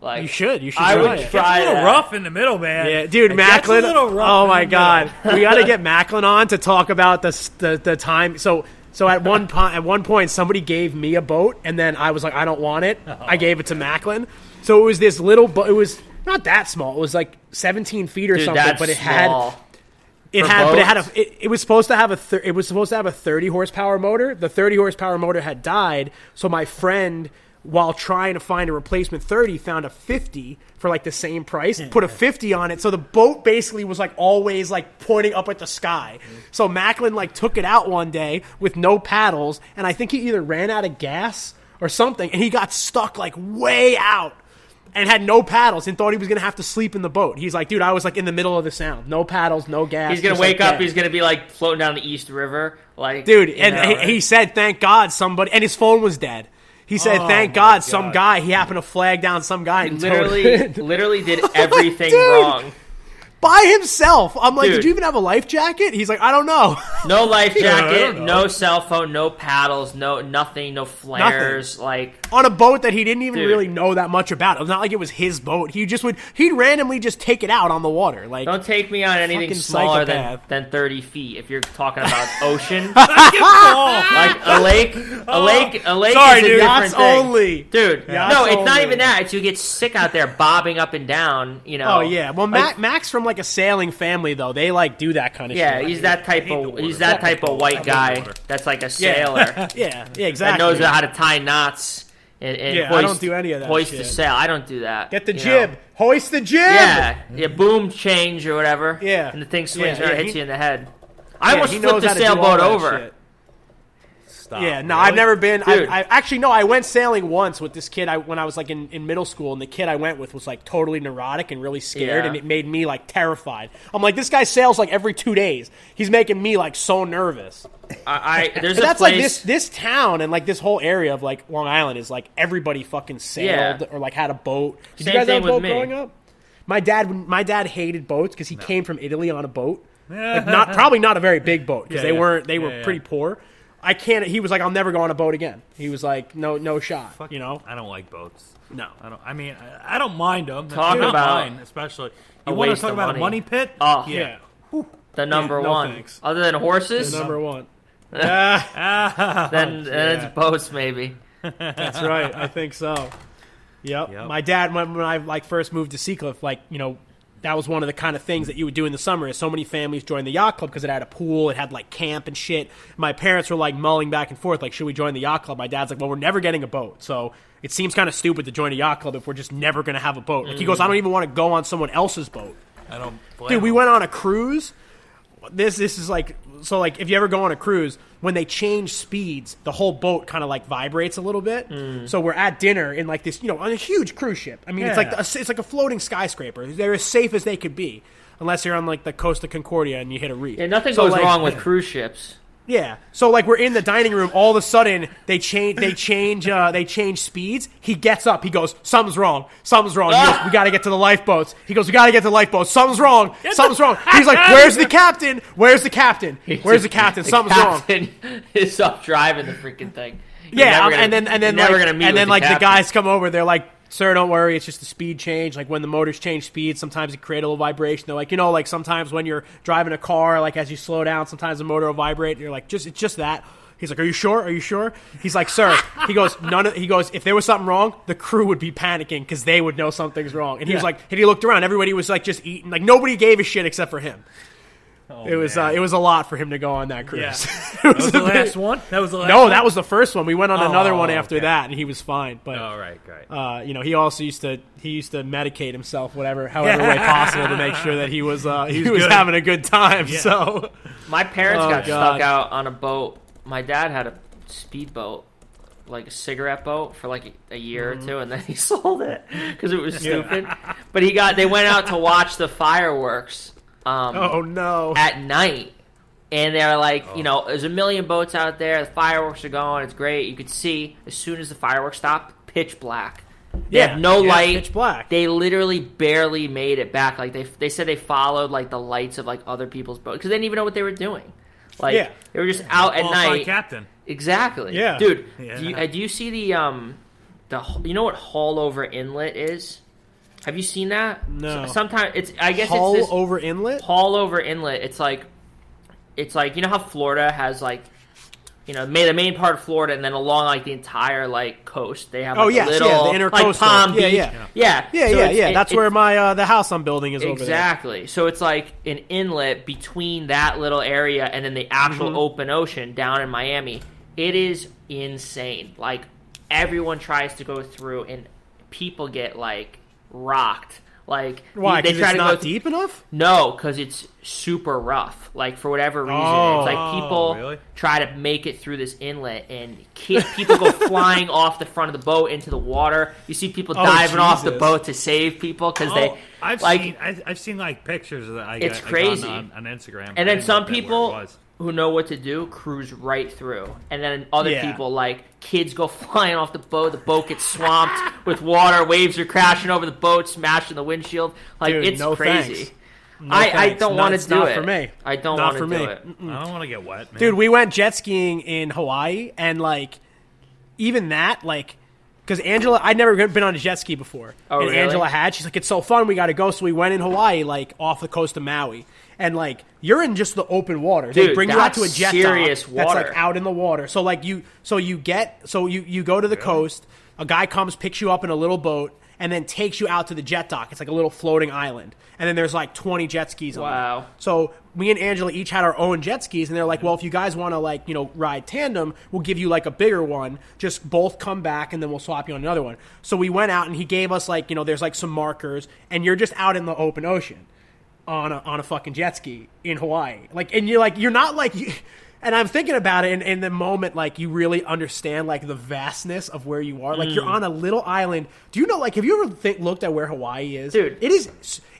Like You should. You should. I try would it. It's try a little that. rough in the middle, man. Yeah, dude, It gets Macklin. A little rough Oh my god, we got to get Macklin on to talk about the the, the time. So so at one point, at one point, somebody gave me a boat, and then I was like, I don't want it. I gave it to Macklin. So it was this little boat. It was not that small. It was like 17 feet or Dude, something, that's but it had. It For had, but it had a. It, it was supposed to have a. Thir- it was supposed to have a 30 horsepower motor. The 30 horsepower motor had died, so my friend, while trying to find a replacement 30, found a 50 for like the same price. Put a 50 on it, so the boat basically was like always like pointing up at the sky. So Macklin like took it out one day with no paddles, and I think he either ran out of gas or something, and he got stuck like way out and had no paddles and thought he was gonna have to sleep in the boat. He's like, dude, I was like in the middle of the sound, no paddles, no gas. He's gonna wake like, up. He's gonna be like floating down the East River, like dude, and he, he said, thank God somebody, and his phone was dead. He said, Oh, thank my God, some guy he happened to flag down some guy and literally, literally did everything Dude. wrong. by himself. I'm like, Dude. did you even have a life jacket? He's like, I don't know. No life jacket, don't no cell phone, no paddles, no nothing, no flares. Like on a boat that he didn't even Dude. really know that much about. It was not like it was his boat. He just would he'd randomly just take it out on the water. Like Don't take me on anything smaller than, psychopath. than 30 feet if you're talking about ocean. like a lake, a oh. lake, a lake Sorry, is a dude. different Yachts thing. only. Dude, Yachts no, it's not even that. It's you get sick out there bobbing up and down, you know. Oh yeah. Well, Like, Mac, Max from like a sailing family though. They like do that kind of yeah, shit. he's that type of he's that type of white I hate the guy that's like a sailor Yeah, yeah, that exactly. knows how to tie knots and, and Yeah, I don't do any of that hoist the sail. I don't do that. Get the jib. know. Hoist the jib. Yeah, yeah, boom change or whatever. Yeah. and the thing swings Yeah, around, yeah, hits he- you in the head. I Yeah, almost flipped the how to do all sailboat over. shit. Stop. Yeah, no, Really? I've never been. I, I actually no, I went sailing once with this kid. I when I was like in, in middle school, and the kid I went with was like totally neurotic and really scared, Yeah. and it made me like terrified. I'm like, this guy sails like every two days. He's making me like so nervous. I, I there's a that's place. like this this town and like this whole area of like Long Island is like everybody fucking sailed Yeah. or like had a boat. Did Same you guys thing have a with boat me. growing up? My dad my dad hated boats because he came from Italy on a boat. Like, not probably not a very big boat because Yeah, they yeah. weren't they were Yeah, yeah. pretty poor. I can't. He was like, I'll never go on a boat again. He was like, no, no shot. Fuck, You know, I don't like boats. no. I don't. I mean, I, I don't mind them. Talk not about mine, especially. You want to talk about money. a money pit? Oh, Yeah, the number no one. thanks. Other than horses, the number one. Ah, then, then it's boats maybe. that's right. I think so. Yep. Yep. My dad, when, when I like first moved to Sea Cliff, like you know, that was one of the kind of things that you would do in the summer. Is so many families joined the yacht club because it had a pool, it had like camp and shit. My parents were like mulling back and forth, like, should we join the yacht club? My dad's like, well, we're never getting a boat, so it seems kind of stupid to join a yacht club if we're just never going to have a boat. Like he goes, I don't even want to go on someone else's boat. I don't. Dude, we went on a cruise. This this is like so like if you ever go on a cruise, when they change speeds, the whole boat kind of like vibrates a little bit. Mm. So we're at dinner in like this, you know, on a huge cruise ship. I mean, it's like Yeah. a, it's like a floating skyscraper. They're as safe as they could be, unless you're on like the Costa Concordia and you hit a reef. Yeah, nothing So, goes like- wrong with cruise ships. Yeah. So like we're in the dining room, all of a sudden they change they change uh, they change speeds. He gets up, he goes, Something's wrong. Something's wrong. He goes, We gotta get to the lifeboats. He goes, We gotta get to the lifeboats. Something's wrong. Something's wrong. He's like, Where's the captain? Where's the captain? Where's the captain? The Something's wrong. captain is up driving the freaking thing. You're Yeah, gonna- and then and then you're never like gonna meet and with then like the guys come over, they're like sir, don't worry, it's just a speed change. Like when the motors change speed, sometimes it create a little vibration. They're like, you know, like sometimes when you're driving a car, like as you slow down, sometimes the motor will vibrate. And you're like, just it's just that. He's like, "Are you sure? Are you sure?" He's like, "Sir." He goes, "None." Of, he goes, "If there was something wrong, the crew would be panicking because they would know something's wrong." And he was like, and he looked around. Everybody was like just eating. Like nobody gave a shit except for him. It was uh, Oh, it was a lot for him to go on that cruise. Yeah. It That was the big- last one. That was the last. No, one? that was the first one. We went on another one after okay. that, and he was fine. But All right, great. uh, you know, he also used to he used to medicate himself, whatever, however way possible, to make sure that he was uh, he was good. having a good time. Yeah. So My parents Oh, got God. stuck out on a boat. My dad had a speedboat, like a cigarette boat, for like a, a year Mm-hmm. or two, and then he sold it because it was stupid. But he got they went out to watch the fireworks um, oh no, at night. And they're like, you know, there's a million boats out there. The fireworks are going. It's great. You could see as soon as the fireworks stopped, pitch black. They Yeah, have no yeah, light. pitch black. They literally barely made it back. Like they they said they followed like the lights of like other people's boats because they didn't even know what they were doing. Like Yeah. they were just out at night. captain. Exactly. Yeah. dude. Yeah. Do, you, uh, do you see the um the you know what Haulover Inlet is? Have you seen that? No. Sometimes it's I guess Hull it's this over inlet. Haulover Inlet. It's like it's like you know how Florida has like you know the main part of Florida and then along like the entire like coast they have Oh, like, yes, a yeah, little the like intercoastal. Palm Yeah, Beach. yeah. yeah, Yeah, So yeah, yeah. it- That's where my uh, the house I'm building is over there. Exactly. So it's like an inlet between that little area and then the actual Mm-hmm. open ocean down in Miami. It is insane. Like everyone tries to go through and people get like rocked. Like Why? they Because try it's to not go deep enough. no, because it's super rough. Like for whatever reason, Oh. it's like people really? try to make it through this inlet, and people go flying off the front of the boat into the water. You see people Oh, diving off the boat to save people because Oh, they I've like. seen I've, I've seen like pictures of that. I It's I crazy. on, on Instagram. And then some know where it people. Who know what to do cruise right through, and then other Yeah. people like kids go flying off the boat. The boat gets swamped with water. Waves are crashing over the boat, smashing the windshield. Like Dude, it's no crazy. thanks. I, I don't Not- want to do not it for me. I don't want to do me. it. I don't want to get wet, man. Dude, we went jet skiing in Hawaii, and like, even that, like, because Angela, I'd never been on a jet ski before, Oh, and really? Angela had. She's like, "It's so fun, we got to go." So we went in Hawaii, like off the coast of Maui, and like you're in just the open water. they bring you out to a jet serious dock that's like out in the water. So like you, so you get, so you you go to the coast. A guy comes, picks you up in a little boat, and then takes you out to the jet dock. It's like a little floating island, and then there's like 20 jet skis. on it. Wow. So me and Angela each had our own jet skis, and they're like, "Well, if you guys want to like you know ride tandem, we'll give you like a bigger one. Just both come back, and then we'll swap you on another one." So we went out, and he gave us like you know there's like some markers, and you're just out in the open ocean on a on a fucking jet ski in Hawaii. Like, and you're like you're not like. You, and I'm thinking about it, and in the moment, like you really understand like the vastness of where you are. Like you're Mm. on a little island. Do you know? Like, have you ever think, looked at where Hawaii is, Dude. It is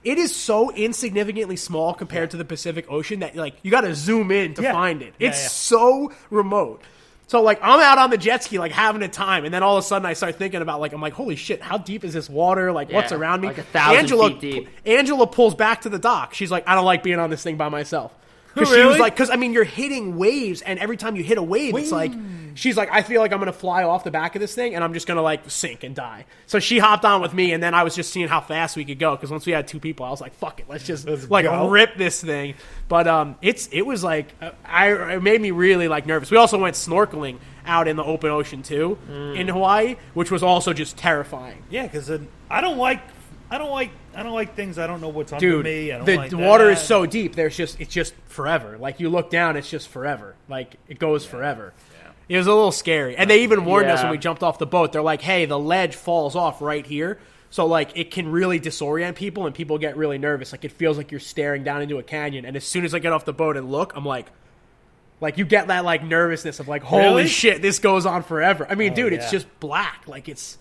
it is so insignificantly small compared to the Pacific Ocean that like you got to zoom in to Yeah. find it. Yeah, It's yeah. so remote. So like I'm out on the jet ski like having a time, and then all of a sudden I start thinking about like I'm like holy shit, how deep is this water? Like what's around me? like a thousand Angela, feet deep. Angela pulls back to the dock. She's like, I don't like being on this thing by myself. Because she was like, because I mean, you're hitting waves, and every time you hit a wave, it's like she's like, I feel like I'm gonna fly off the back of this thing, and I'm just gonna like sink and die. So she hopped on with me, and then I was just seeing how fast we could go. Because once we had two people, I was like, fuck it, let's just like go. rip this thing. But um, it's it was like I it made me really like nervous. We also went snorkeling out in the open ocean too in Hawaii, which was also just terrifying. Yeah, because I don't like I don't like I don't like things I don't know what's under dude me. I don't the like water that. is so deep there's just it's just forever. Like you look down it's just forever. Like it goes forever. It was a little scary. And they even warned us when we jumped off the boat. They're like hey the ledge falls off right here. So like it can really disorient people and people get really nervous. Like it feels like you're staring down into a canyon. And as soon as i get off the boat and look i'm like like you get that like nervousness of like holy Really? shit this goes on forever. I mean Oh, dude it's just black. Like it's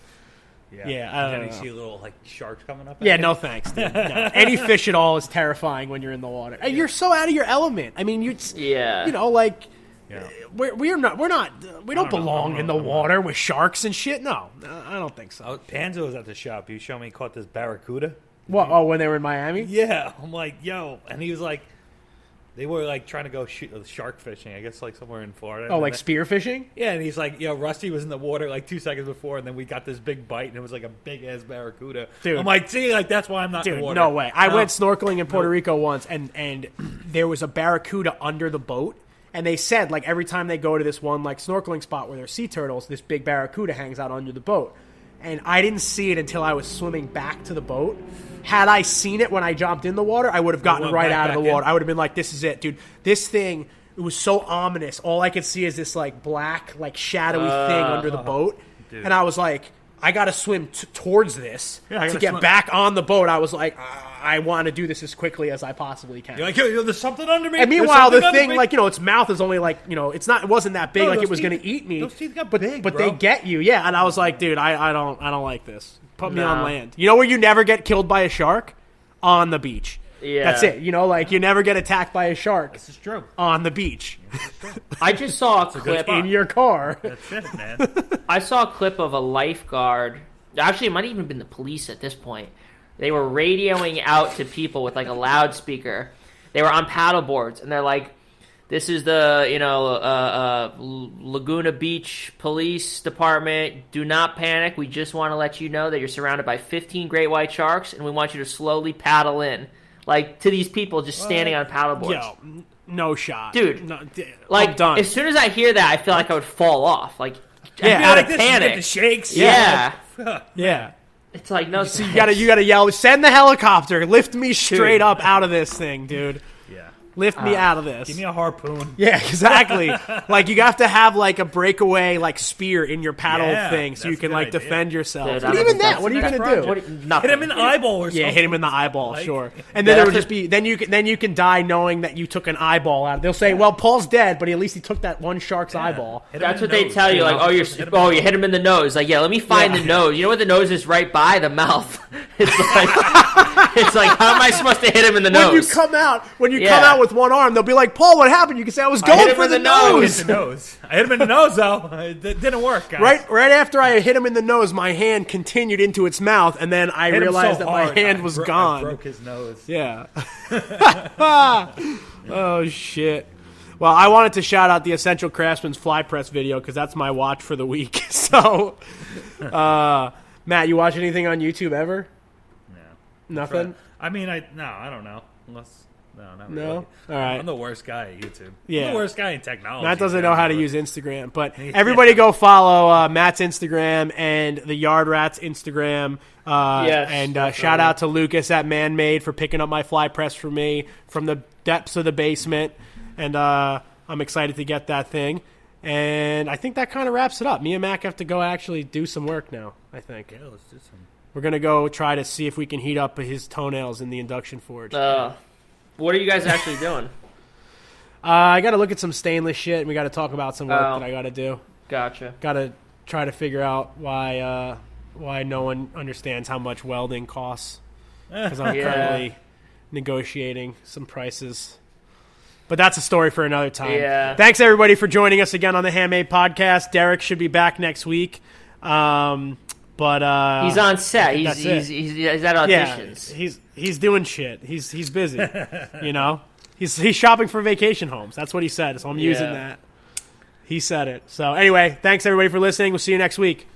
Yeah, Yeah, I And don't then you know. see little like sharks coming up. Yeah, no thanks. Dude. No. Any fish at all is terrifying when you're in the water. And You're so out of your element. I mean, you Yeah. you know, like Yeah. we're we're not we're not we don't, don't belong I'm in the I'm not. water with sharks and shit. No, I don't think so. Oh, Panzo was at the shop. You showed me he caught this barracuda. What? Oh, when they were in Miami? Yeah, I'm like, yo, and he was like, They were like trying to go shoot, uh, shark fishing, I guess, like somewhere in Florida. Oh, like then- spearfishing? Yeah, and he's like, you know, Rusty was in the water like two seconds before, and then we got this big bite, and it was like a big ass barracuda. Dude. I'm like, see, like that's why I'm not Dude, no way. I No. went snorkeling in Puerto Rico once, and and there was a barracuda under the boat, and they said like every time they go to this one like snorkeling spot where there's sea turtles, this big barracuda hangs out under the boat, and I didn't see it until I was swimming back to the boat. Had I seen it when I jumped in the water, I would have gotten right out of the back in? water. I would have been like, "This is it, dude. This thing." It was so ominous. All I could see is this like black, like shadowy thing under the uh, boat, and I was like, "I got to swim t- towards this Yeah, to get swim. back on the boat." I was like, "I, I want to do this as quickly as I possibly can." You're like, yo, yo, there's something under me. and meanwhile, the thing, me." like you know, its mouth is only like you know, it's not, it wasn't that big, No, like it was going to eat me. those teeth got but big, but bro. they get you, yeah. And I was like, dude, I, I don't, I don't like this. Put me on land. You know where you never get killed by a shark? On the beach. Yeah. that's it. You know, like you never get attacked by a shark this is true. on the beach I just saw a good clip. spot. in your car. That's it, man. I saw a clip of a lifeguard. Actually, it might have even been the police at this point. They were radioing out to people with like a loudspeaker. They were on paddle boards, and they're like, "This is the you know uh, uh, Laguna Beach Police Department. Do not panic. We just want to let you know that you're surrounded by 15 great white sharks, and we want you to slowly paddle in." Like to these people just standing on paddle boards. Yo, no shot, Dude, No, like I'm done. as soon as I hear that, I feel like I would fall off. Like Yeah, out out of this, you get panic. the shakes. Yeah. yeah. It's like no. So you gotta, you gotta yell, send the helicopter, lift me straight up out of this thing, dude. Yeah. Lift me ah, out of this. Give me a harpoon. Yeah, exactly. like you have to have like a breakaway like spear in your paddle Yeah, thing so you that's a can good like idea. defend yourself. Dude, but I even think that, that's what are you gonna next do? project. What- nothing. Hit him in the eyeball or something. Yeah, hit him in the eyeball, Like- sure. And then Yeah, there would just be then you can then you can die knowing that you took an eyeball out. They'll say, "Well, Paul's dead, but at least he took that one shark's eyeball." Hit him That's in what the they nose, tell you. you Like, know? oh, you're Hit him in oh, the you hit him in the nose. Like, yeah, let me find the nose. You know what the nose is right by the mouth. It's like it's like how am I supposed to hit him in the nose? When you nose? come out, when you Yeah. come out with one arm, they'll be like, "Paul, what happened?" You can say, "I was going hit him for the, the nose." nose." Hit the nose. I hit him in the nose though. It didn't work. Guys. Right, right after I hit him in the nose, my hand continued into its mouth, and then I Hit realized so that my hand I was bro- I gone. broke his nose. Yeah. oh shit. Well, I wanted to shout out the Essential Craftsman's fly press video because that's my watch for the week. So, uh, Matt, you watch anything on YouTube ever? No. Nothing. I mean, I no, I don't know. Unless no, not No? really. All right. I'm the worst guy at YouTube. Yeah. I'm the worst guy in technology. Matt doesn't know how to use Instagram, but everybody go follow uh, Matt's Instagram and the Yard Rats Instagram. Uh, Yes, and uh, shout out to Lucas at Manmade for picking up my fly press for me from the depths of the basement. And uh, I'm excited to get that thing. And I think that kind of wraps it up. Me and Mac have to go actually do some work now. I think Yeah, let's do some. we're gonna go try to see if we can heat up his toenails in the induction forge. Uh, what are you guys actually doing? Uh, I got to look at some stainless shit, and we got to talk about some work Oh. that I got to do. Gotcha. got to try to figure out why uh, why no one understands how much welding costs because I'm Yeah. currently negotiating some prices. But that's a story for another time. Yeah. Thanks everybody for joining us again on the Handmade Podcast. Derek should be back next week. Um, but uh, He's on set. He's he's, he's he's at yeah, he's he's doing shit. He's he's busy. you know, he's he's shopping for vacation homes. That's what he said. So I'm using that. He said it. So anyway, thanks everybody for listening. We'll see you next week.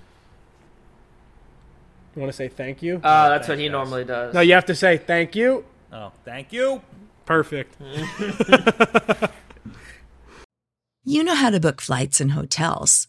You want to say thank you? Uh, that's what he guys. normally does. no, you have to say thank you. Oh, thank you. Perfect. You know how to book flights and hotels.